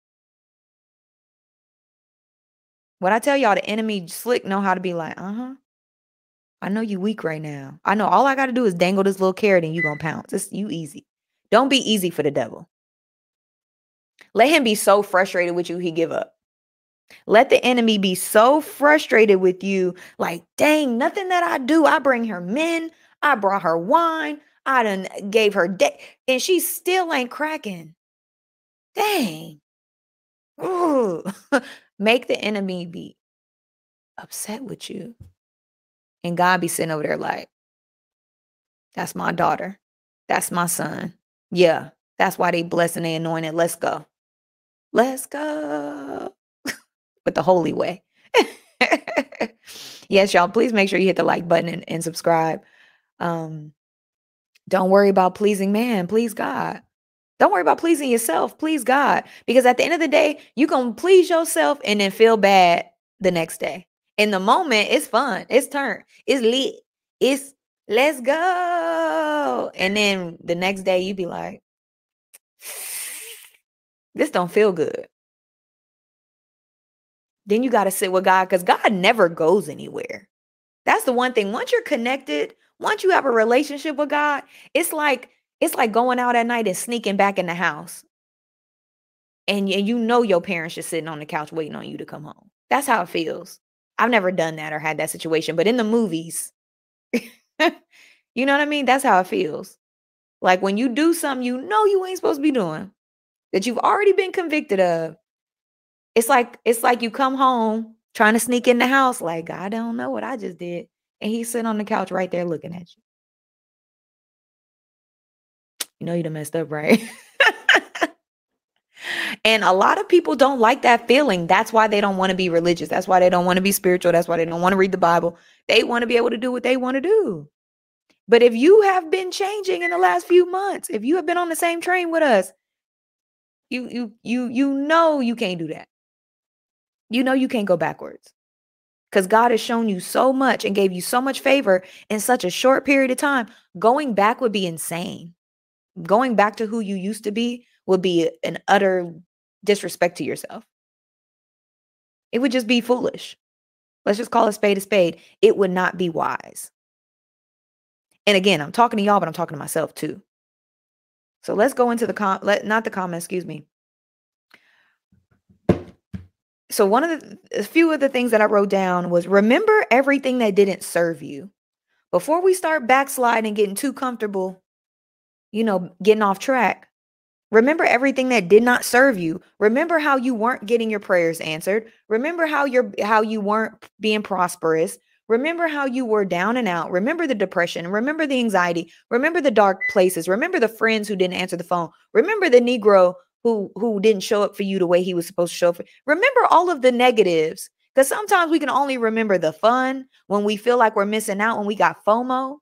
What I tell y'all, the enemy slick know how to be like, uh huh. I know you weak right now. I know all I got to do is dangle this little carrot and you going to pounce. It's you easy. Don't be easy for the devil. Let him be so frustrated with you, he give up. Let the enemy be so frustrated with you, like, dang, nothing that I do. I bring her men, I brought her wine, I done gave her day, and she still ain't cracking. Dang. Ooh. <laughs> Make the enemy be upset with you. And God be sitting over there like, that's my daughter. That's my son. Yeah, that's why they blessed and they anointed. Let's go. Let's go. <laughs> With the holy way. <laughs> yes, y'all, please make sure you hit the like button and, and subscribe. Um, don't worry about pleasing man, please God. Don't worry about pleasing yourself, please God. Because at the end of the day, you can please yourself and then feel bad the next day in the moment, it's fun. It's turn. It's lit. It's let's go. And then the next day you be like, this don't feel good. Then you got to sit with God because God never goes anywhere. That's the one thing. Once you're connected, once you have a relationship with God, it's like it's like going out at night and sneaking back in the house. And, and you know your parents just sitting on the couch waiting on you to come home. That's how it feels. I've never done that or had that situation, but in the movies, <laughs> you know what I mean? That's how it feels. Like when you do something you know you ain't supposed to be doing, that you've already been convicted of. It's like it's like you come home trying to sneak in the house, like I don't know what I just did, and he's sitting on the couch right there looking at you. You know you done messed up, right? <laughs> and a lot of people don't like that feeling. That's why they don't want to be religious. That's why they don't want to be spiritual. That's why they don't want to read the Bible. They want to be able to do what they want to do. But if you have been changing in the last few months, if you have been on the same train with us, you you you you know you can't do that. You know you can't go backwards. Cuz God has shown you so much and gave you so much favor in such a short period of time. Going back would be insane. Going back to who you used to be would be an utter disrespect to yourself. It would just be foolish. Let's just call a spade a spade. It would not be wise. And again, I'm talking to y'all, but I'm talking to myself too. So let's go into the com let not the comment, excuse me. So one of the a few of the things that I wrote down was remember everything that didn't serve you. Before we start backsliding and getting too comfortable, you know, getting off track, Remember everything that did not serve you. Remember how you weren't getting your prayers answered. Remember how you're how you weren't being prosperous. Remember how you were down and out. Remember the depression. Remember the anxiety. Remember the dark places. Remember the friends who didn't answer the phone. Remember the Negro who who didn't show up for you the way he was supposed to show up. For. Remember all of the negatives. Because sometimes we can only remember the fun when we feel like we're missing out, when we got FOMO.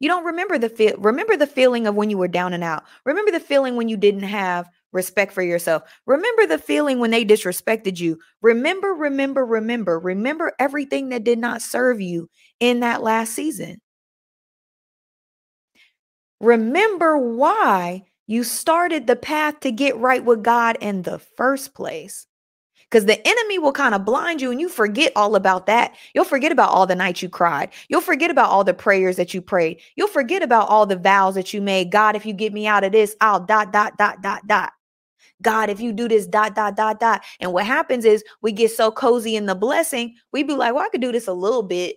You don't remember the feel remember the feeling of when you were down and out. Remember the feeling when you didn't have respect for yourself. Remember the feeling when they disrespected you. Remember, remember, remember, remember everything that did not serve you in that last season. Remember why you started the path to get right with God in the first place because the enemy will kind of blind you and you forget all about that. You'll forget about all the nights you cried. You'll forget about all the prayers that you prayed. You'll forget about all the vows that you made. God, if you get me out of this, I'll dot, dot, dot, dot, dot. God, if you do this, dot, dot, dot, dot. And what happens is we get so cozy in the blessing, we be like, well, I could do this a little bit.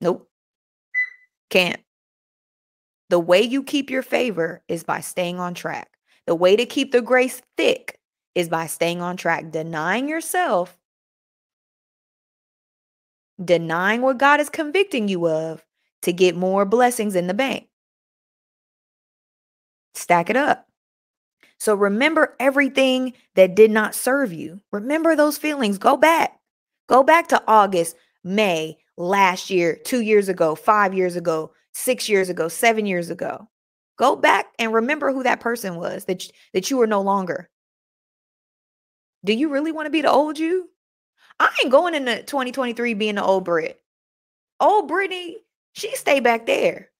Nope. Can't. The way you keep your favor is by staying on track. The way to keep the grace thick is by staying on track, denying yourself, denying what God is convicting you of to get more blessings in the bank. Stack it up. So remember everything that did not serve you. Remember those feelings. Go back. Go back to August, May, last year, two years ago, five years ago, six years ago, seven years ago. Go back and remember who that person was that, that you are no longer. Do you really want to be the old you? I ain't going into 2023 being the old Brit. Old Brittany, she stay back there.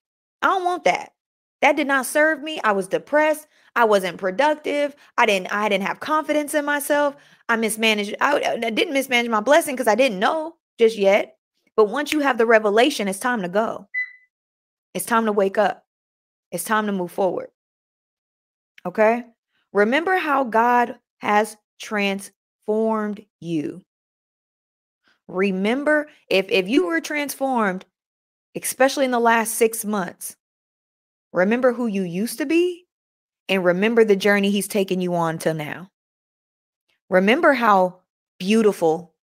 I don't want that. That did not serve me. I was depressed. I wasn't productive. I didn't I didn't have confidence in myself. I mismanaged I, I didn't mismanage my blessing because I didn't know just yet. But once you have the revelation, it's time to go. It's time to wake up. It's time to move forward. Okay? Remember how God has transformed you. Remember, if, if you were transformed, especially in the last six months, remember who you used to be and remember the journey he's taken you on till now. Remember how beautiful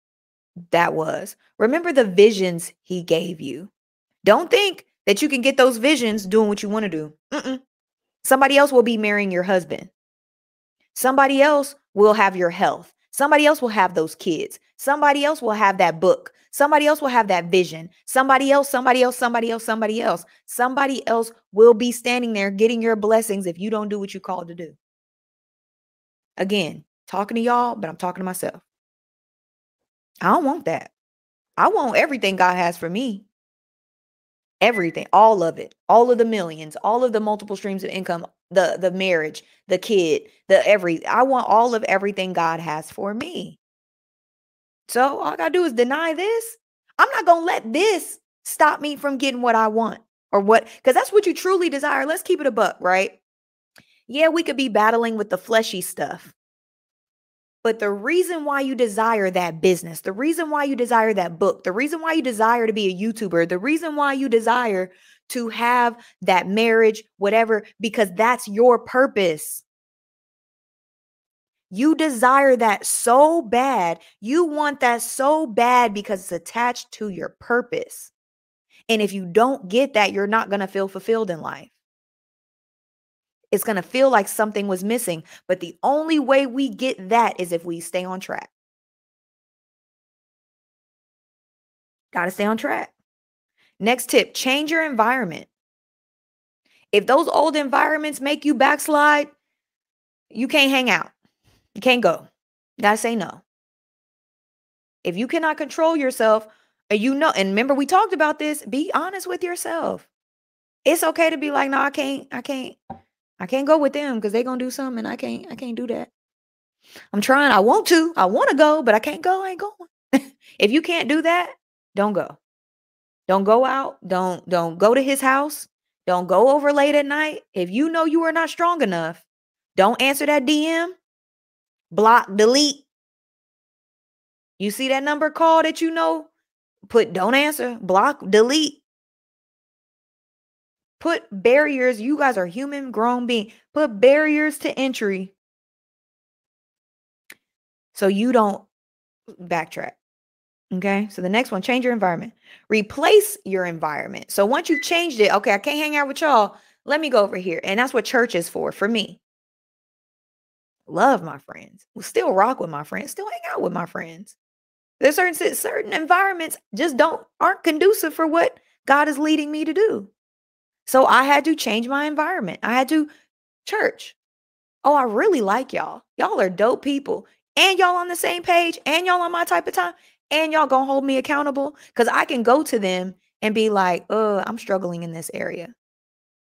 that was. Remember the visions he gave you. Don't think that you can get those visions doing what you want to do. Mm-mm. Somebody else will be marrying your husband. Somebody else will have your health. Somebody else will have those kids. Somebody else will have that book. Somebody else will have that vision. Somebody else, somebody else, somebody else, somebody else. Somebody else will be standing there getting your blessings if you don't do what you called to do. Again, talking to y'all, but I'm talking to myself. I don't want that. I want everything God has for me everything all of it all of the millions all of the multiple streams of income the the marriage the kid the every i want all of everything god has for me. So all i gotta do is deny this. I'm not gonna let this stop me from getting what i want or what because that's what you truly desire. Let's keep it a buck right? Yeah we could be battling with the fleshy stuff but the reason why you desire that business, the reason why you desire that book, the reason why you desire to be a YouTuber, the reason why you desire to have that marriage, whatever, because that's your purpose. You desire that so bad. You want that so bad because it's attached to your purpose. And if you don't get that, you're not going to feel fulfilled in life. It's going to feel like something was missing. But the only way we get that is if we stay on track. Got to stay on track. Next tip change your environment. If those old environments make you backslide, you can't hang out. You can't go. You got to say no. If you cannot control yourself, you know, and remember we talked about this, be honest with yourself. It's okay to be like, no, I can't, I can't, I can't go with them because they're gonna do something and I can't, I can't do that. I'm trying, I want to, I want to go, but I can't go, I ain't going. <laughs> if you can't do that, don't go. Don't go out. Don't don't go to his house. Don't go over late at night. If you know you are not strong enough, don't answer that DM. Block, delete. You see that number call that you know? Put don't answer, block, delete. Put barriers. You guys are human grown being. Put barriers to entry so you don't backtrack. Okay. So the next one, change your environment. Replace your environment. So once you've changed it, okay, I can't hang out with y'all. Let me go over here. And that's what church is for, for me. Love my friends. Will still rock with my friends. Still hang out with my friends. There's certain certain environments just don't aren't conducive for what God is leading me to do. So I had to change my environment. I had to church. Oh, I really like y'all. Y'all are dope people. And y'all on the same page and y'all on my type of time and y'all gonna hold me accountable because I can go to them and be like, "Uh, I'm struggling in this area,"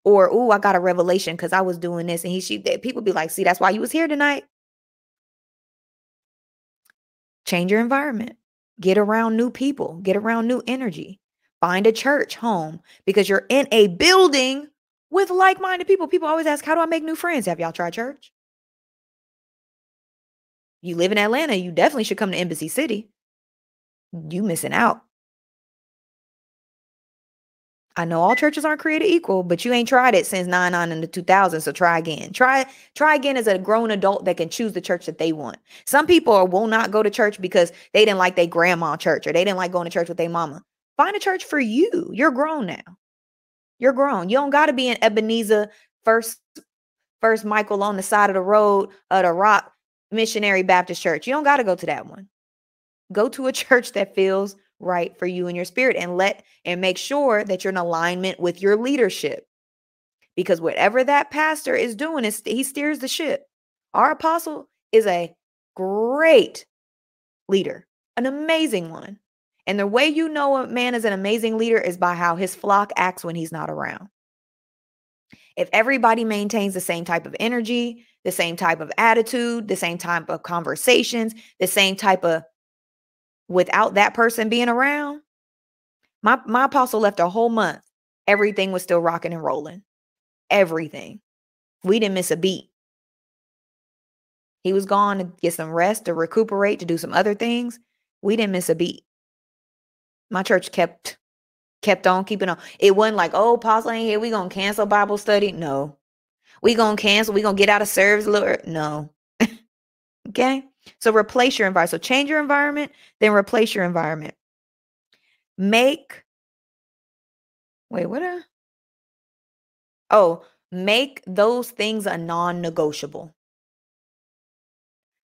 or "Oh, I got a revelation because I was doing this," and he she people be like, "See, that's why you was here tonight." Change your environment. Get around new people. Get around new energy. Find a church home because you're in a building with like-minded people. People always ask, "How do I make new friends?" Have y'all tried church? You live in Atlanta, you definitely should come to Embassy City you missing out. I know all churches aren't created equal, but you ain't tried it since 99 in the 2000s, so try again. Try try again as a grown adult that can choose the church that they want. Some people will not go to church because they didn't like their grandma church or they didn't like going to church with their mama. Find a church for you. You're grown now. You're grown. You don't got to be in Ebenezer first first Michael on the side of the road of the Rock Missionary Baptist Church. You don't got to go to that one. Go to a <laughs> church that feels right for you and your spirit and let and make sure that you're in alignment with your leadership. Because whatever that pastor is doing is he steers the ship. Our apostle is a great leader, an amazing one. And the way you know a man is an amazing leader is by how his flock acts when he's not around. If everybody maintains the same type of energy, the same type of attitude, the same type of conversations, the same type of without that person being around, my my apostle left a whole month. Everything was still rocking and rolling. Everything. We didn't miss a beat. He was gone to get some rest, to recuperate, to do some other things. We didn't miss a beat. My church kept kept on keeping on. It wasn't like, oh, apostle ain't here. We gonna cancel Bible study. No. We gonna cancel. We gonna get out of service, Lord. No. <laughs> okay. So replace your environment. So change your environment, then replace your environment. Make, wait, what? A, oh, make those things a non negotiable.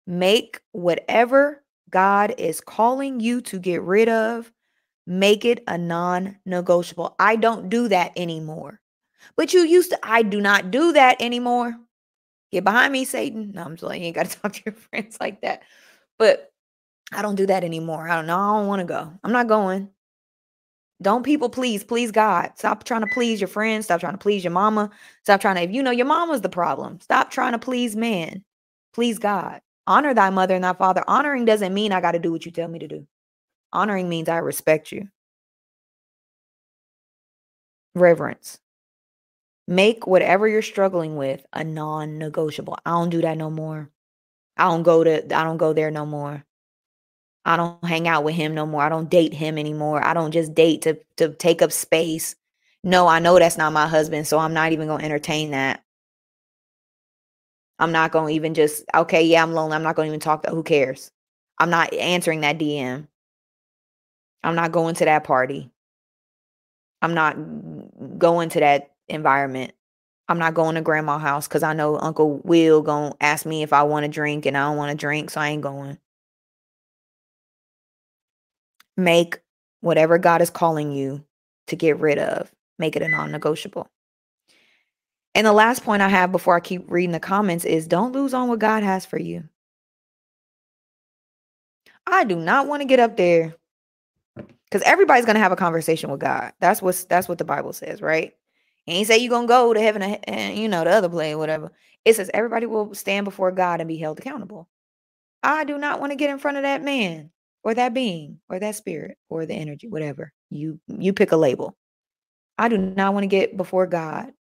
Make whatever God is calling you to get rid of, make it a non negotiable. I don't do that anymore. But you used to, I do not do that anymore. Get behind me, Satan. No, I'm just like, you ain't got to <laughs> talk to your friends like that. But I don't do that anymore. I don't know. I don't want to go. I'm not going. Don't people please, please God. Stop trying to please your friends. Stop trying to please your mama. Stop trying to, if you know your mama's the problem, stop trying to please man. Please God. Honor thy mother and thy father. Honoring doesn't mean I got to do what you tell me to do. Honoring means I respect you. Reverence. Make whatever you're struggling with a non-negotiable. I don't do that no more. I don't go to I don't go there no more. I don't hang out with him no more. I don't date him anymore. I don't just date to to take up space. No, I know that's not my husband, so I'm not even going to entertain that. I'm not going to even just okay, yeah, I'm lonely. I'm not going to even talk to who cares. I'm not answering that DM. I'm not going to that party. I'm not going to that environment. I'm not going to grandma's house because I know Uncle Will gonna ask me if I want to drink and I don't want to drink, so I ain't going. Make whatever God is calling you to get rid of, make it a non-negotiable. And the last point I have before I keep reading the comments is don't lose on what God has for you. I do not want to get up there because everybody's gonna have a conversation with God. That's what's that's what the Bible says, right? It ain't say you're gonna go to heaven and you know the other place, whatever. It says everybody will stand before God and be held accountable. I do not want to get in front of that man or that being or that spirit or the energy, whatever. You you pick a label. I do not want to get before God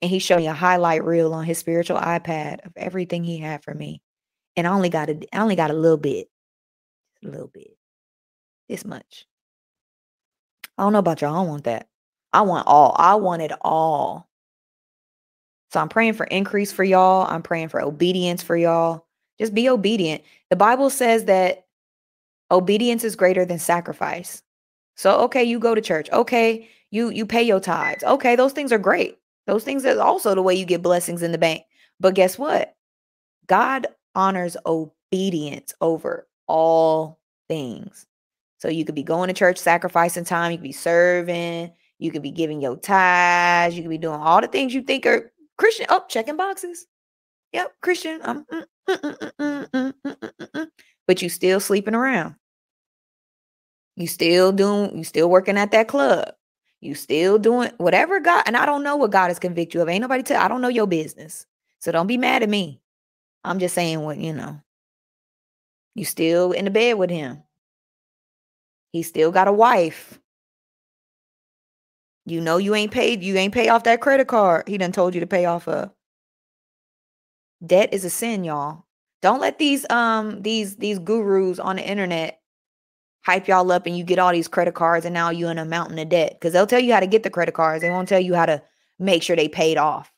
and he showed me a highlight reel on his spiritual iPad of everything he had for me. And I only got a I only got a little bit. A little bit. This much. I don't know about y'all. I don't want that. I want all. I want it all. So I'm praying for increase for y'all. I'm praying for obedience for y'all. Just be obedient. The Bible says that obedience is greater than sacrifice. So okay, you go to church. Okay, you you pay your tithes. Okay, those things are great. Those things are also the way you get blessings in the bank. But guess what? God honors obedience over all things. So you could be going to church, sacrificing time, you could be serving, you could be giving your tithes, you could be doing all the things you think are Christian. Oh, checking boxes. Yep, Christian. Um, but you still sleeping around. You still doing, you still working at that club. You still doing whatever God, and I don't know what God has convicted you of. Ain't nobody tell, I don't know your business. So don't be mad at me. I'm just saying what, you know. You still in the bed with him. He still got a wife. You know you ain't paid, you ain't pay off that credit card. He done told you to pay off a debt is a sin, y'all. Don't let these um these these gurus on the internet hype y'all up and you get all these credit cards and now you in a mountain of debt. Because they'll tell you how to get the credit cards. They won't tell you how to make sure they paid off.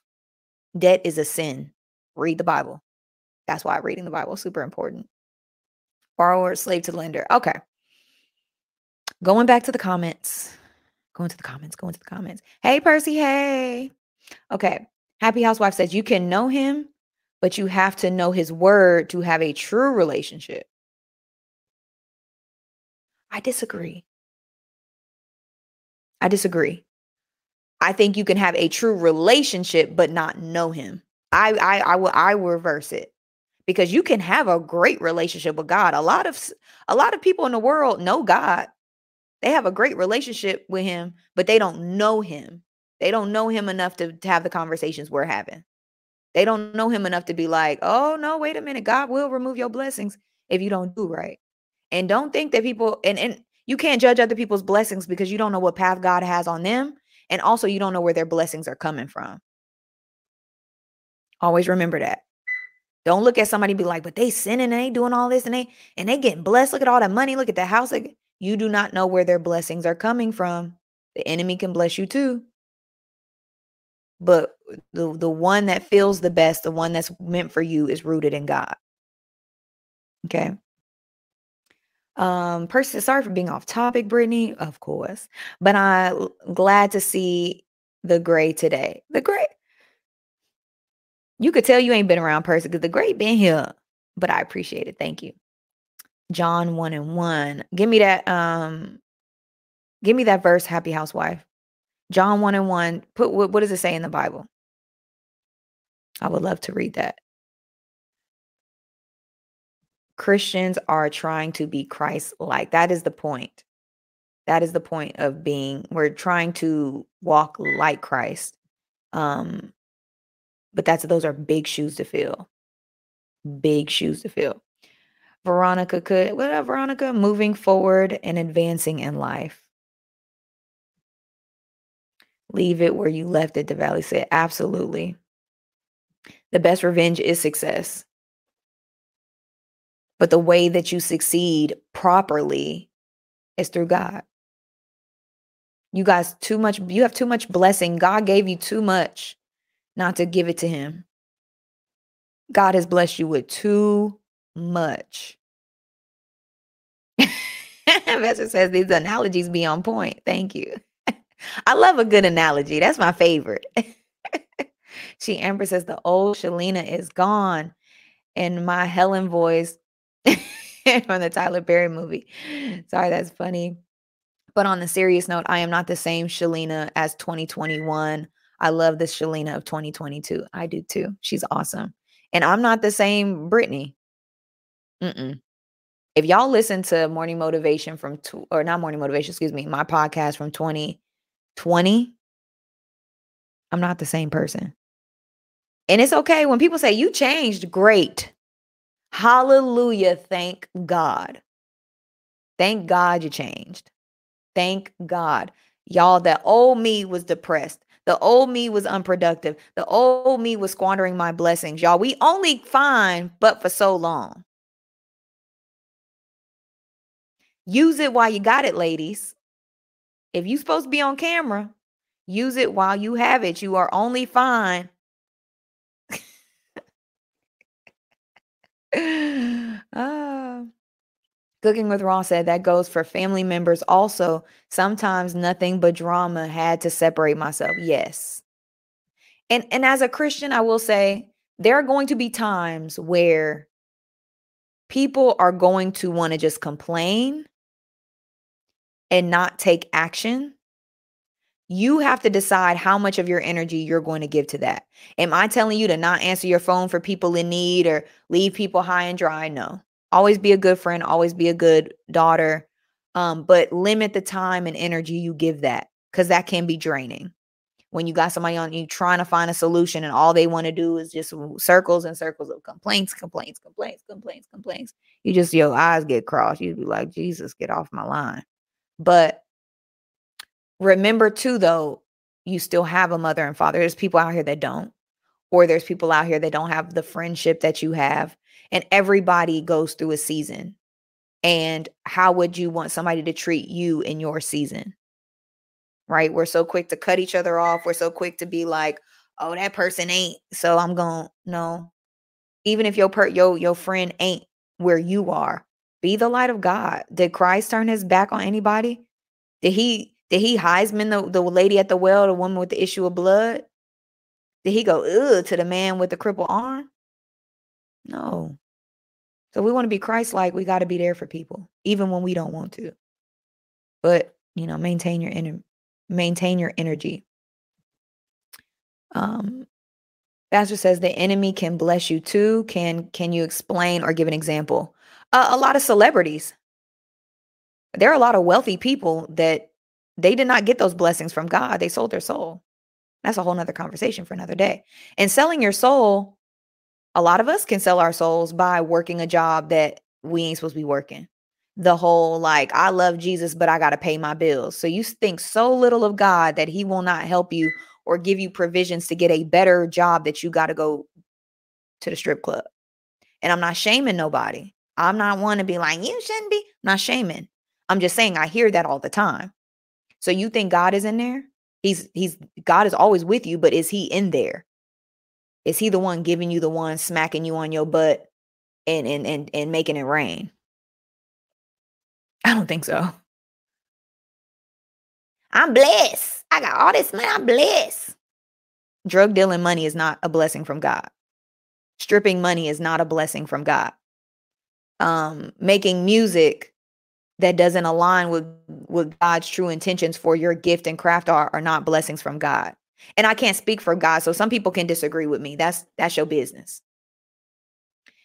Debt is a sin. Read the Bible. That's why reading the Bible is super important. Borrower, slave to lender. Okay. Going back to the comments. Going to the comments. Going to the comments. Hey, Percy. Hey. Okay. Happy Housewife says you can know him, but you have to know his word to have a true relationship. I disagree. I disagree. I think you can have a true relationship but not know him. I I I will I will reverse it because you can have a great relationship with God. A lot of a lot of people in the world know God, they have a great relationship with him, but they don't know him. They don't know him enough to, to have the conversations we're having. They don't know him enough to be like, oh, no, wait a minute. God will remove your blessings if you don't do right. And don't think that people, and, and you can't judge other people's blessings because you don't know what path God has on them. And also, you don't know where their blessings are coming from. Always remember that. Don't look at somebody be like, but they sinning and they doing all this and they and they getting blessed. Look at all that money. Look at the house. You do not know where their blessings are coming from. The enemy can bless you too. But the, the one that feels the best, the one that's meant for you is rooted in God. Okay. Um, person, sorry for being off topic, Brittany, of course, but I'm glad to see the gray today. The gray, you could tell you ain't been around person because the gray been here, but I appreciate it. Thank you. John 1 and 1. Give me that um give me that verse happy housewife. John 1 and 1. Put what, what does it say in the Bible? I would love to read that. Christians are trying to be Christ like. That is the point. That is the point of being we're trying to walk like Christ. Um but that's those are big shoes to fill. Big shoes to fill. Veronica could, what up, Veronica? Moving forward and advancing in life. Leave it where you left it, DeValley said. Absolutely. The best revenge is success. But the way that you succeed properly is through God. You guys, too much, you have too much blessing. God gave you too much not to give it to Him. God has blessed you with too much. <laughs> Investor says these analogies be on point. Thank you. <laughs> I love a good analogy. That's my favorite. <laughs> She Amber says the old Shalina is gone. And my Helen voice from the Tyler Perry movie. Sorry, that's funny. But on the serious note, I am not the same Shalina as 2021. I love this Shalina of 2022. I do too. She's awesome. And I'm not the same Brittany. Mm-mm. If y'all listen to Morning Motivation from, tw- or not Morning Motivation, excuse me, my podcast from 2020, I'm not the same person. And it's okay when people say you changed, great. Hallelujah. Thank God. Thank God you changed. Thank God. Y'all, that old me was depressed. The old me was unproductive. The old me was squandering my blessings. Y'all, we only fine, but for so long. Use it while you got it, ladies. If you supposed to be on camera, use it while you have it. You are only fine <laughs> ah. Cooking with Raw said that goes for family members also. Sometimes nothing but drama had to separate myself. Yes. And and as a Christian, I will say there are going to be times where people are going to want to just complain and not take action you have to decide how much of your energy you're going to give to that. Am I telling you to not answer your phone for people in need or leave people high and dry? No. Always be a good friend, always be a good daughter. Um, but limit the time and energy you give that because that can be draining. When you got somebody on you trying to find a solution and all they want to do is just circles and circles of complaints, complaints, complaints, complaints, complaints. You just your eyes get crossed. You'd be like, Jesus, get off my line. But Remember, too, though, you still have a mother and father. There's people out here that don't, or there's people out here that don't have the friendship that you have. And everybody goes through a season. And how would you want somebody to treat you in your season? Right? We're so quick to cut each other off. We're so quick to be like, oh, that person ain't. So I'm going, no. Even if your per your your friend ain't where you are, be the light of God. Did Christ turn his back on anybody? Did he did he Heisman the, the lady at the well, the woman with the issue of blood? Did he go ugh to the man with the crippled arm? No. So we want to be Christ-like. We got to be there for people, even when we don't want to. But you know, maintain your inner, maintain your energy. Um, Pastor says the enemy can bless you too. Can can you explain or give an example? Uh, a lot of celebrities. There are a lot of wealthy people that they did not get those blessings from God. They sold their soul. That's a whole nother conversation for another day. And selling your soul, a lot of us can sell our souls by working a job that we ain't supposed to be working. The whole like, I love Jesus, but I got to pay my bills. So you think so little of God that he will not help you or give you provisions to get a better job that you got to go to the strip club. And I'm not shaming nobody. I'm not one to be like, you shouldn't be. I'm not shaming. I'm just saying I hear that all the time. So you think God is in there? He's he's God is always with you, but is he in there? Is he the one giving you the one smacking you on your butt and and and, and making it rain? I don't think so. I'm blessed. I got all this money. I'm blessed. Drug dealing money is not a blessing from God. Stripping money is not a blessing from God. Um, making music that doesn't align with with God's true intentions for your gift and craft are, are not blessings from God. And I can't speak for God, so some people can disagree with me. That's that's your business.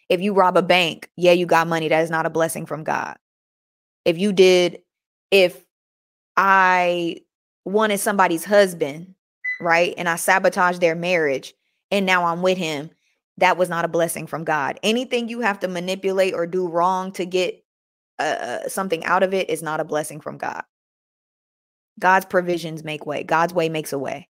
If you rob a bank, yeah, you got money. That is not a blessing from God. If you did, if I wanted somebody's husband, right, and I sabotaged their marriage, and now I'm with him, that was not a blessing from God. Anything you have to manipulate or do wrong to get uh, something out of it is not a blessing from God. God's provisions make way. God's way makes a way.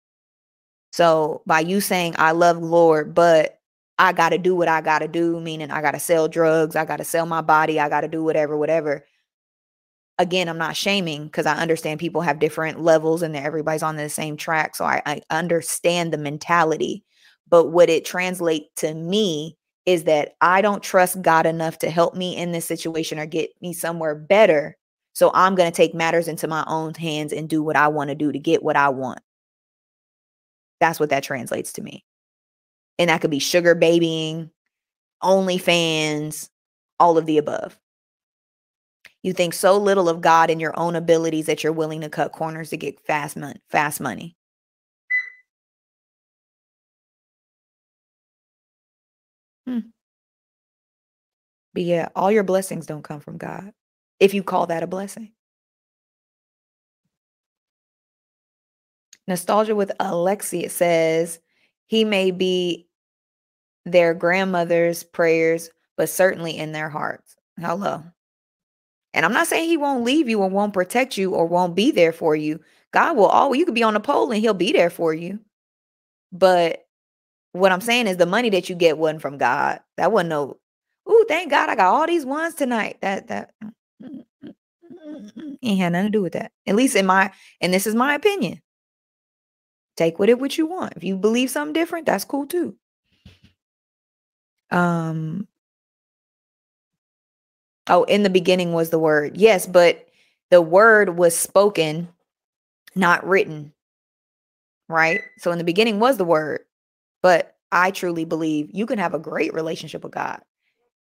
So by you saying I love Lord, but I got to do what I got to do, meaning I got to sell drugs, I got to sell my body, I got to do whatever, whatever. Again, I'm not shaming because I understand people have different levels and everybody's on the same track. So I, I understand the mentality. But what it translates to me is that I don't trust God enough to help me in this situation or get me somewhere better. So I'm going to take matters into my own hands and do what I want to do to get what I want. That's what that translates to me. And that could be sugar babying, OnlyFans, all of the above. You think so little of God and your own abilities that you're willing to cut corners to get fast money, fast money. Hmm. But yeah, all your blessings don't come from God. If you call that a blessing. Nostalgia with Alexi says he may be their grandmother's prayers, but certainly in their hearts. Hello. And I'm not saying he won't leave you or won't protect you or won't be there for you. God will always, you could be on a pole and he'll be there for you. But what I'm saying is the money that you get wasn't from God. That wasn't no, oh, thank God I got all these ones tonight. That, that mm, mm, mm, ain't had nothing to do with that. At least in my, and this is my opinion. Take with it what you want. If you believe something different, that's cool too. Um, Oh, in the beginning was the word. Yes, but the word was spoken, not written. Right? So in the beginning was the word. But I truly believe you can have a great relationship with God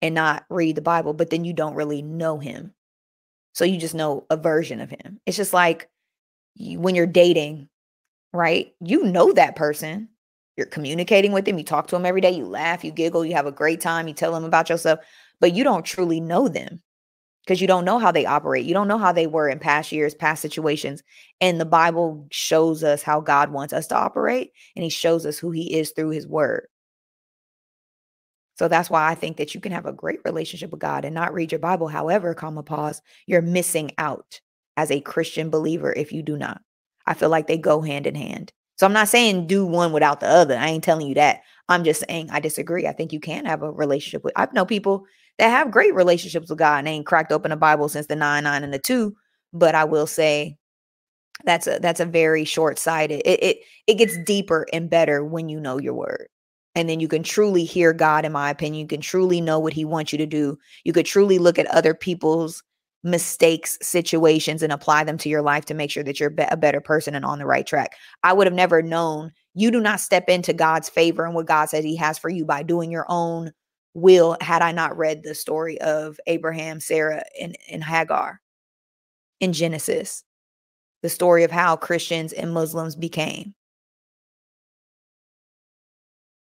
and not read the Bible, but then you don't really know him. So you just know a version of him. It's just like you, when you're dating, right? You know that person. You're communicating with them. You talk to them every day. You laugh, you giggle, you have a great time. You tell them about yourself but you don't truly know them because you don't know how they operate. You don't know how they were in past years, past situations. And the Bible shows us how God wants us to operate, and He shows us who He is through His Word. So that's why I think that you can have a great relationship with God and not read your Bible. However, comma pause, you're missing out as a Christian believer if you do not. I feel like they go hand in hand. So I'm not saying do one without the other. I ain't telling you that. I'm just saying I disagree. I think you can have a relationship with I know people that have great relationships with God and ain't cracked open a Bible since the nine, nine, and the two. But I will say that's a that's a very short-sighted. It it it gets deeper and better when you know your word. And then you can truly hear God, in my opinion. You can truly know what He wants you to do. You could truly look at other people's mistakes, situations, and apply them to your life to make sure that you're a better person and on the right track. I would have never known. You do not step into God's favor and what God says He has for you by doing your own will had I not read the story of Abraham, Sarah, and, and Hagar in Genesis, the story of how Christians and Muslims became.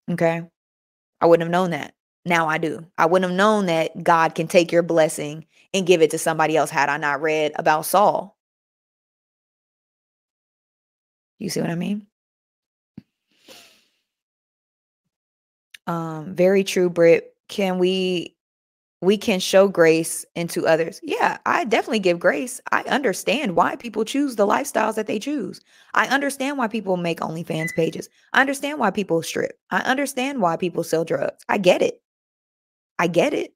Okay. I wouldn't have known that. Now I do. I wouldn't have known that God can take your blessing and give it to somebody else had I not read about Saul. You see what I mean? Um, very true, Britt can we we can show grace into others. Yeah, I definitely give grace. I understand why people choose the lifestyles that they choose. I understand why people make OnlyFans pages. I understand why people strip. I understand why people sell drugs. I get it. I get it.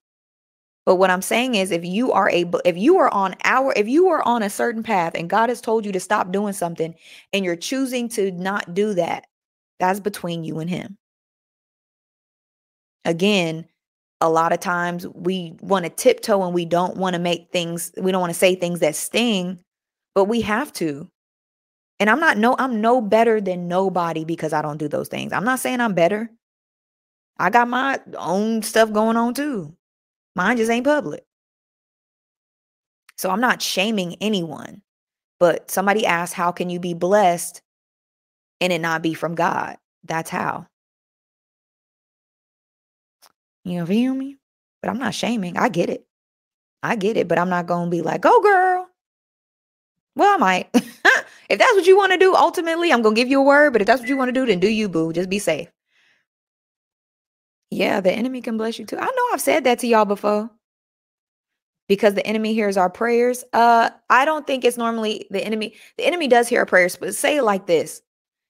But what I'm saying is if you are a if you are on our if you are on a certain path and God has told you to stop doing something and you're choosing to not do that, that's between you and him. Again, a lot of times we want to tiptoe and we don't want to make things we don't want to say things that sting but we have to. And i'm not no i'm no better than nobody because i don't do those things. I'm not saying i'm better. I got my own stuff going on too. Mine just ain't public. So i'm not shaming anyone but somebody asked how can you be blessed and it not be from god? That's how you know, feel me? But I'm not shaming. I get it. I get it, but I'm not going to be like, go girl. Well, I might. <laughs> if that's what you want to do, ultimately, I'm going to give you a word. But if that's what you want to do, then do you, boo. Just be safe. Yeah, the enemy can bless you too. I know I've said that to y'all before. Because the enemy hears our prayers. Uh, I don't think it's normally the enemy. The enemy does hear our prayers, but say it like this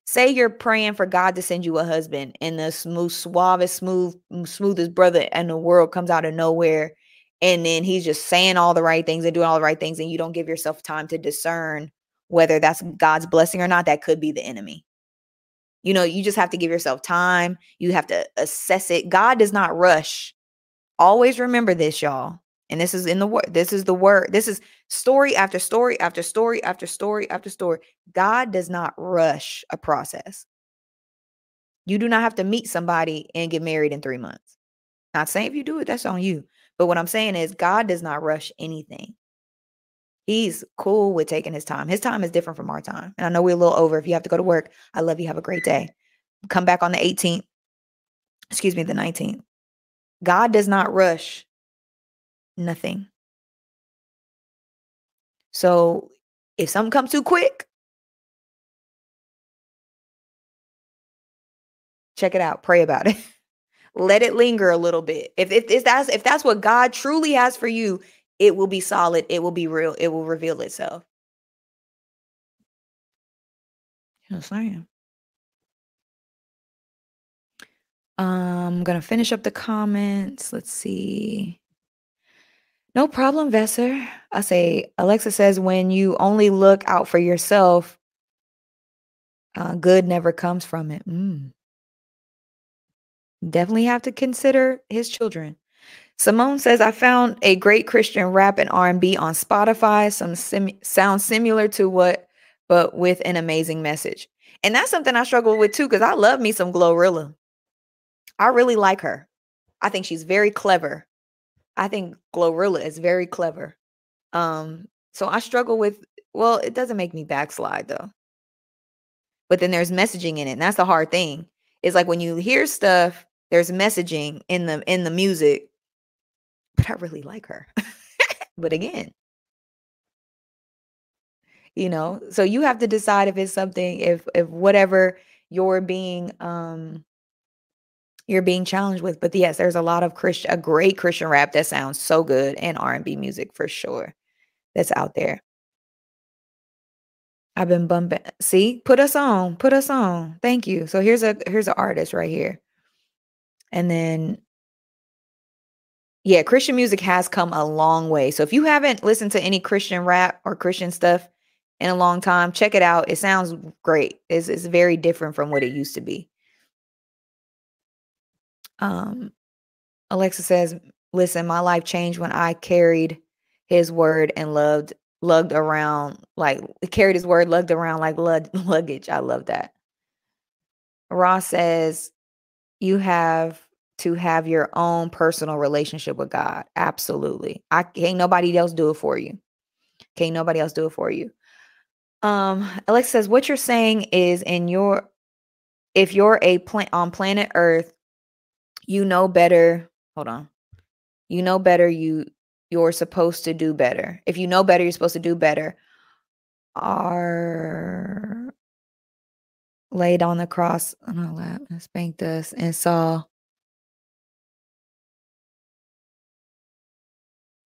say you're praying for God to send you a husband and the smooth, suavest, smooth, smoothest brother in the world comes out of nowhere. And then he's just saying all the right things and doing all the right things, and you don't give yourself time to discern whether that's God's blessing or not. That could be the enemy. You know, you just have to give yourself time. You have to assess it. God does not rush. Always remember this, y'all. And this is in the word. This is the word. This is story after story after story after story after story. God does not rush a process. You do not have to meet somebody and get married in three months. Not saying if you do it, that's on you. But what I'm saying is, God does not rush anything. He's cool with taking his time. His time is different from our time. And I know we're a little over. If you have to go to work, I love you. Have a great day. Come back on the 18th. Excuse me, the 19th. God does not rush nothing. So if something comes too quick, check it out. Pray about it. <laughs> Let it linger a little bit. If, if, if that's if that's what God truly has for you, it will be solid, it will be real, it will reveal itself. Yes, I am. I'm gonna finish up the comments. Let's see. No problem, Vesser. I say, Alexa says, when you only look out for yourself, uh, good never comes from it. Mm. Definitely have to consider his children. Simone says, I found a great Christian rap and R&B on Spotify. Some sim- sounds similar to what, but with an amazing message. And that's something I struggle with too, because I love me some Glorilla. I really like her. I think she's very clever. I think Glorilla is very clever. Um, so I struggle with, well, it doesn't make me backslide though. But then there's messaging in it. And that's the hard thing. It's like when you hear stuff, there's messaging in the in the music but I really like her. <laughs> but again, you know, so you have to decide if it's something if if whatever you're being um you're being challenged with. But yes, there's a lot of Christian a great Christian rap that sounds so good and R&B music for sure that's out there. I've been bumping. See, put us on, put us on. Thank you. So here's a here's an artist right here. And then yeah, Christian music has come a long way. So if you haven't listened to any Christian rap or Christian stuff in a long time, check it out. It sounds great. It's, it's very different from what it used to be. Um, Alexa says, "Listen, my life changed when I carried His word and loved lugged around like carried His word lugged around like lug- <laughs> luggage." I love that. Ross says, "You have to have your own personal relationship with God. Absolutely. I can't nobody else do it for you. Can't nobody else do it for you. Um, Alex says, what you're saying is in your if you're a plant on planet Earth, you know better. Hold on. You know better, you you're supposed to do better. If you know better, you're supposed to do better. Are laid on the cross on our lap and spanked us and saw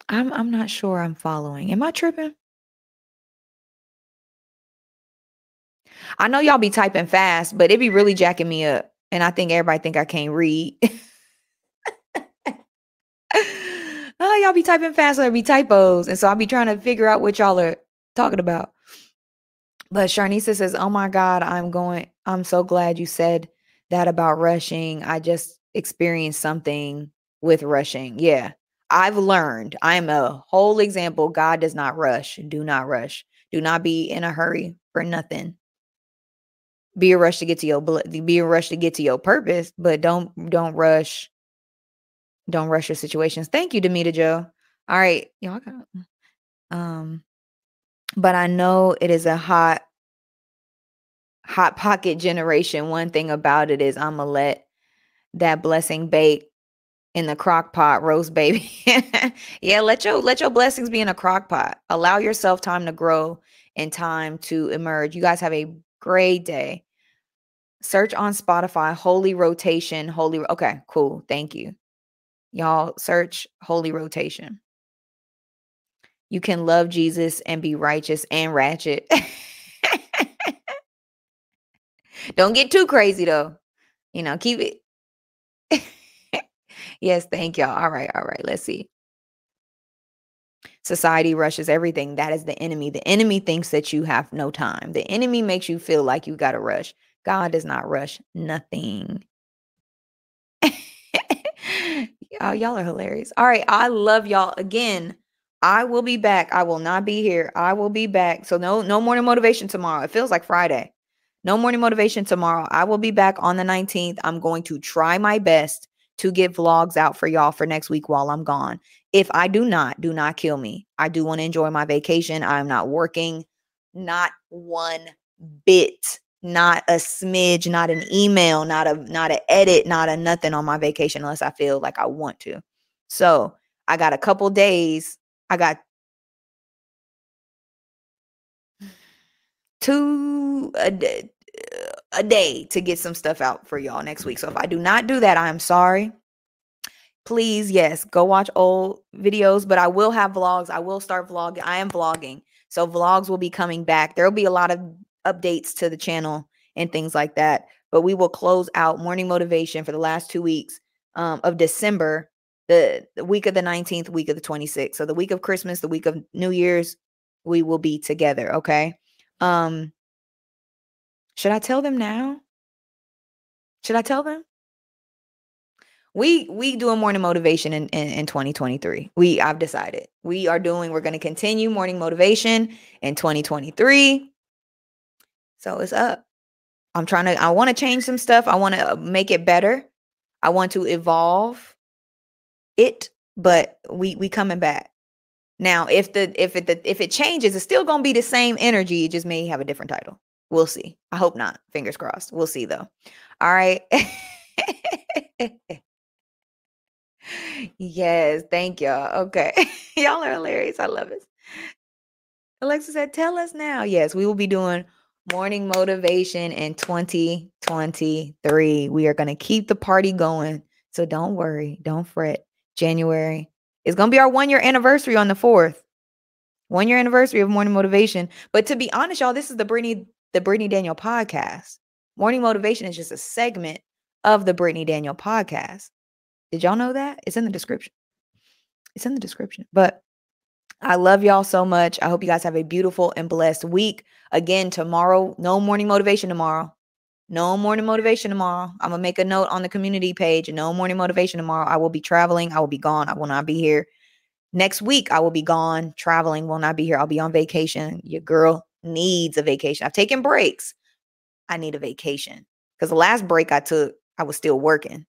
I'm I'm not sure I'm following. Am I tripping? I know y'all be typing fast, but it be really jacking me up. And I think everybody think I can't read. <laughs> y'all be typing fast, so there be typos. And so I'll be trying to figure out what y'all are talking about. But Sharnisa says, Oh my God, I'm going, I'm so glad you said that about rushing. I just experienced something with rushing. Yeah. I've learned, I'm a whole example. God does not rush. Do not rush. Do not be in a hurry for nothing. Be a rush to get to your be a rush to get to your purpose, but don't don't rush. Don't rush your situations. Thank you, Demita Joe. All right, y'all got um, but I know it is a hot hot pocket generation. One thing about it is I'm gonna let that blessing bake in the crock pot roast baby. <laughs> yeah, let your let your blessings be in a crock pot. Allow yourself time to grow and time to emerge. You guys have a great day. Search on Spotify Holy Rotation. Holy Okay, cool. Thank you. Y'all search Holy Rotation. You can love Jesus and be righteous and ratchet. <laughs> Don't get too crazy though. You know, keep it <laughs> Yes, thank y'all. All right, all right. Let's see. Society rushes everything. That is the enemy. The enemy thinks that you have no time. The enemy makes you feel like you got to rush. God does not rush nothing. Oh, y'all are hilarious. All right, I love y'all again. I will be back. I will not be here. I will be back. So no no morning motivation tomorrow. It feels like Friday. No morning motivation tomorrow. I will be back on the 19th. I'm going to try my best to get vlogs out for y'all for next week while I'm gone. If I do not, do not kill me. I do want to enjoy my vacation. I'm not working, not one bit, not a smidge, not an email, not a not an edit, not a nothing on my vacation unless I feel like I want to. So I got a couple days. I got two a day, a day to get some stuff out for y'all next week. So if I do not do that, I am sorry. Please, yes, go watch old videos, but I will have vlogs. I will start vlogging. I am vlogging. So vlogs will be coming back. There'll be a lot of updates to the channel and things like that. But we will close out morning motivation for the last two weeks um, of December, the, the week of the 19th, week of the 26th. So the week of Christmas, the week of New Year's, we will be together. Okay. Um, should I tell them now? Should I tell them? We we do a morning motivation in, in, in 2023. We I've decided. We are doing, we're going to continue morning motivation in 2023. So it's up. I'm trying to, I want to change some stuff. I want to uh, make it better. I want to evolve it, but we we coming back. Now, if the if it the, if it changes, it's still gonna be the same energy. It just may have a different title. We'll see. I hope not. Fingers crossed. We'll see though. All right. <laughs> yes, thank y'all. Okay. <laughs> y'all are hilarious. I love it. Alexa said, tell us now. Yes, we will be doing morning motivation in 2023. We are going to keep the party going. So don't worry. Don't fret. January it's going to be our one year anniversary on the 4th. One year anniversary of Morning Motivation. But to be honest, y'all, this is the Brittany, the Brittany Daniel podcast. Morning Motivation is just a segment of the Brittany Daniel podcast. Did y'all know that? It's in the description. It's in the description. But I love y'all so much. I hope you guys have a beautiful and blessed week. Again, tomorrow, no morning motivation tomorrow. No morning motivation tomorrow. I'm gonna make a note on the community page. No morning motivation tomorrow. I will be traveling. I will be gone. I will not be here. Next week, I will be gone traveling. Will not be here. I'll be on vacation. Your girl needs a vacation. I've taken breaks. I need a vacation because the last break I took, I was still working.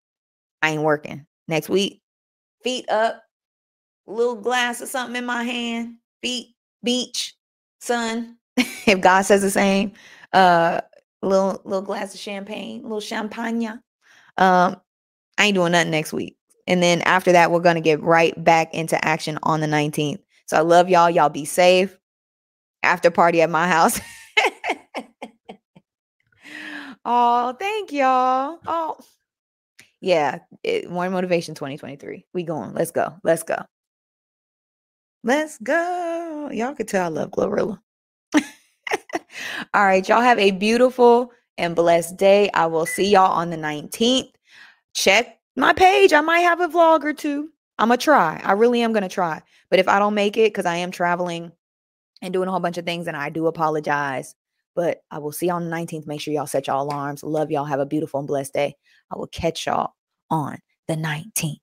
I ain't working. Next week, feet up, little glass of something in my hand, beach, sun. <laughs> if God says the same. Uh, little little glass of champagne, little champagne. Um, I ain't doing nothing next week. And then after that, we're gonna get right back into action on the 19th. So I love y'all. Y'all be safe. After party at my house. <laughs> oh, thank y'all. Oh, yeah. It, more motivation 2023. We going. Let's go. Let's go. Let's go. Y'all can tell I love Glorilla. <laughs> All right, y'all have a beautiful and blessed day. I will see y'all on the 19th. Check my page. I might have a vlog or two. I'm going to try. I really am going to try. But if I don't make it, because I am traveling and doing a whole bunch of things, and I do apologize. But I will see y'all on the 19th. Make sure y'all set y'all alarms. Love y'all. Have a beautiful and blessed day. I will catch y'all on the 19th.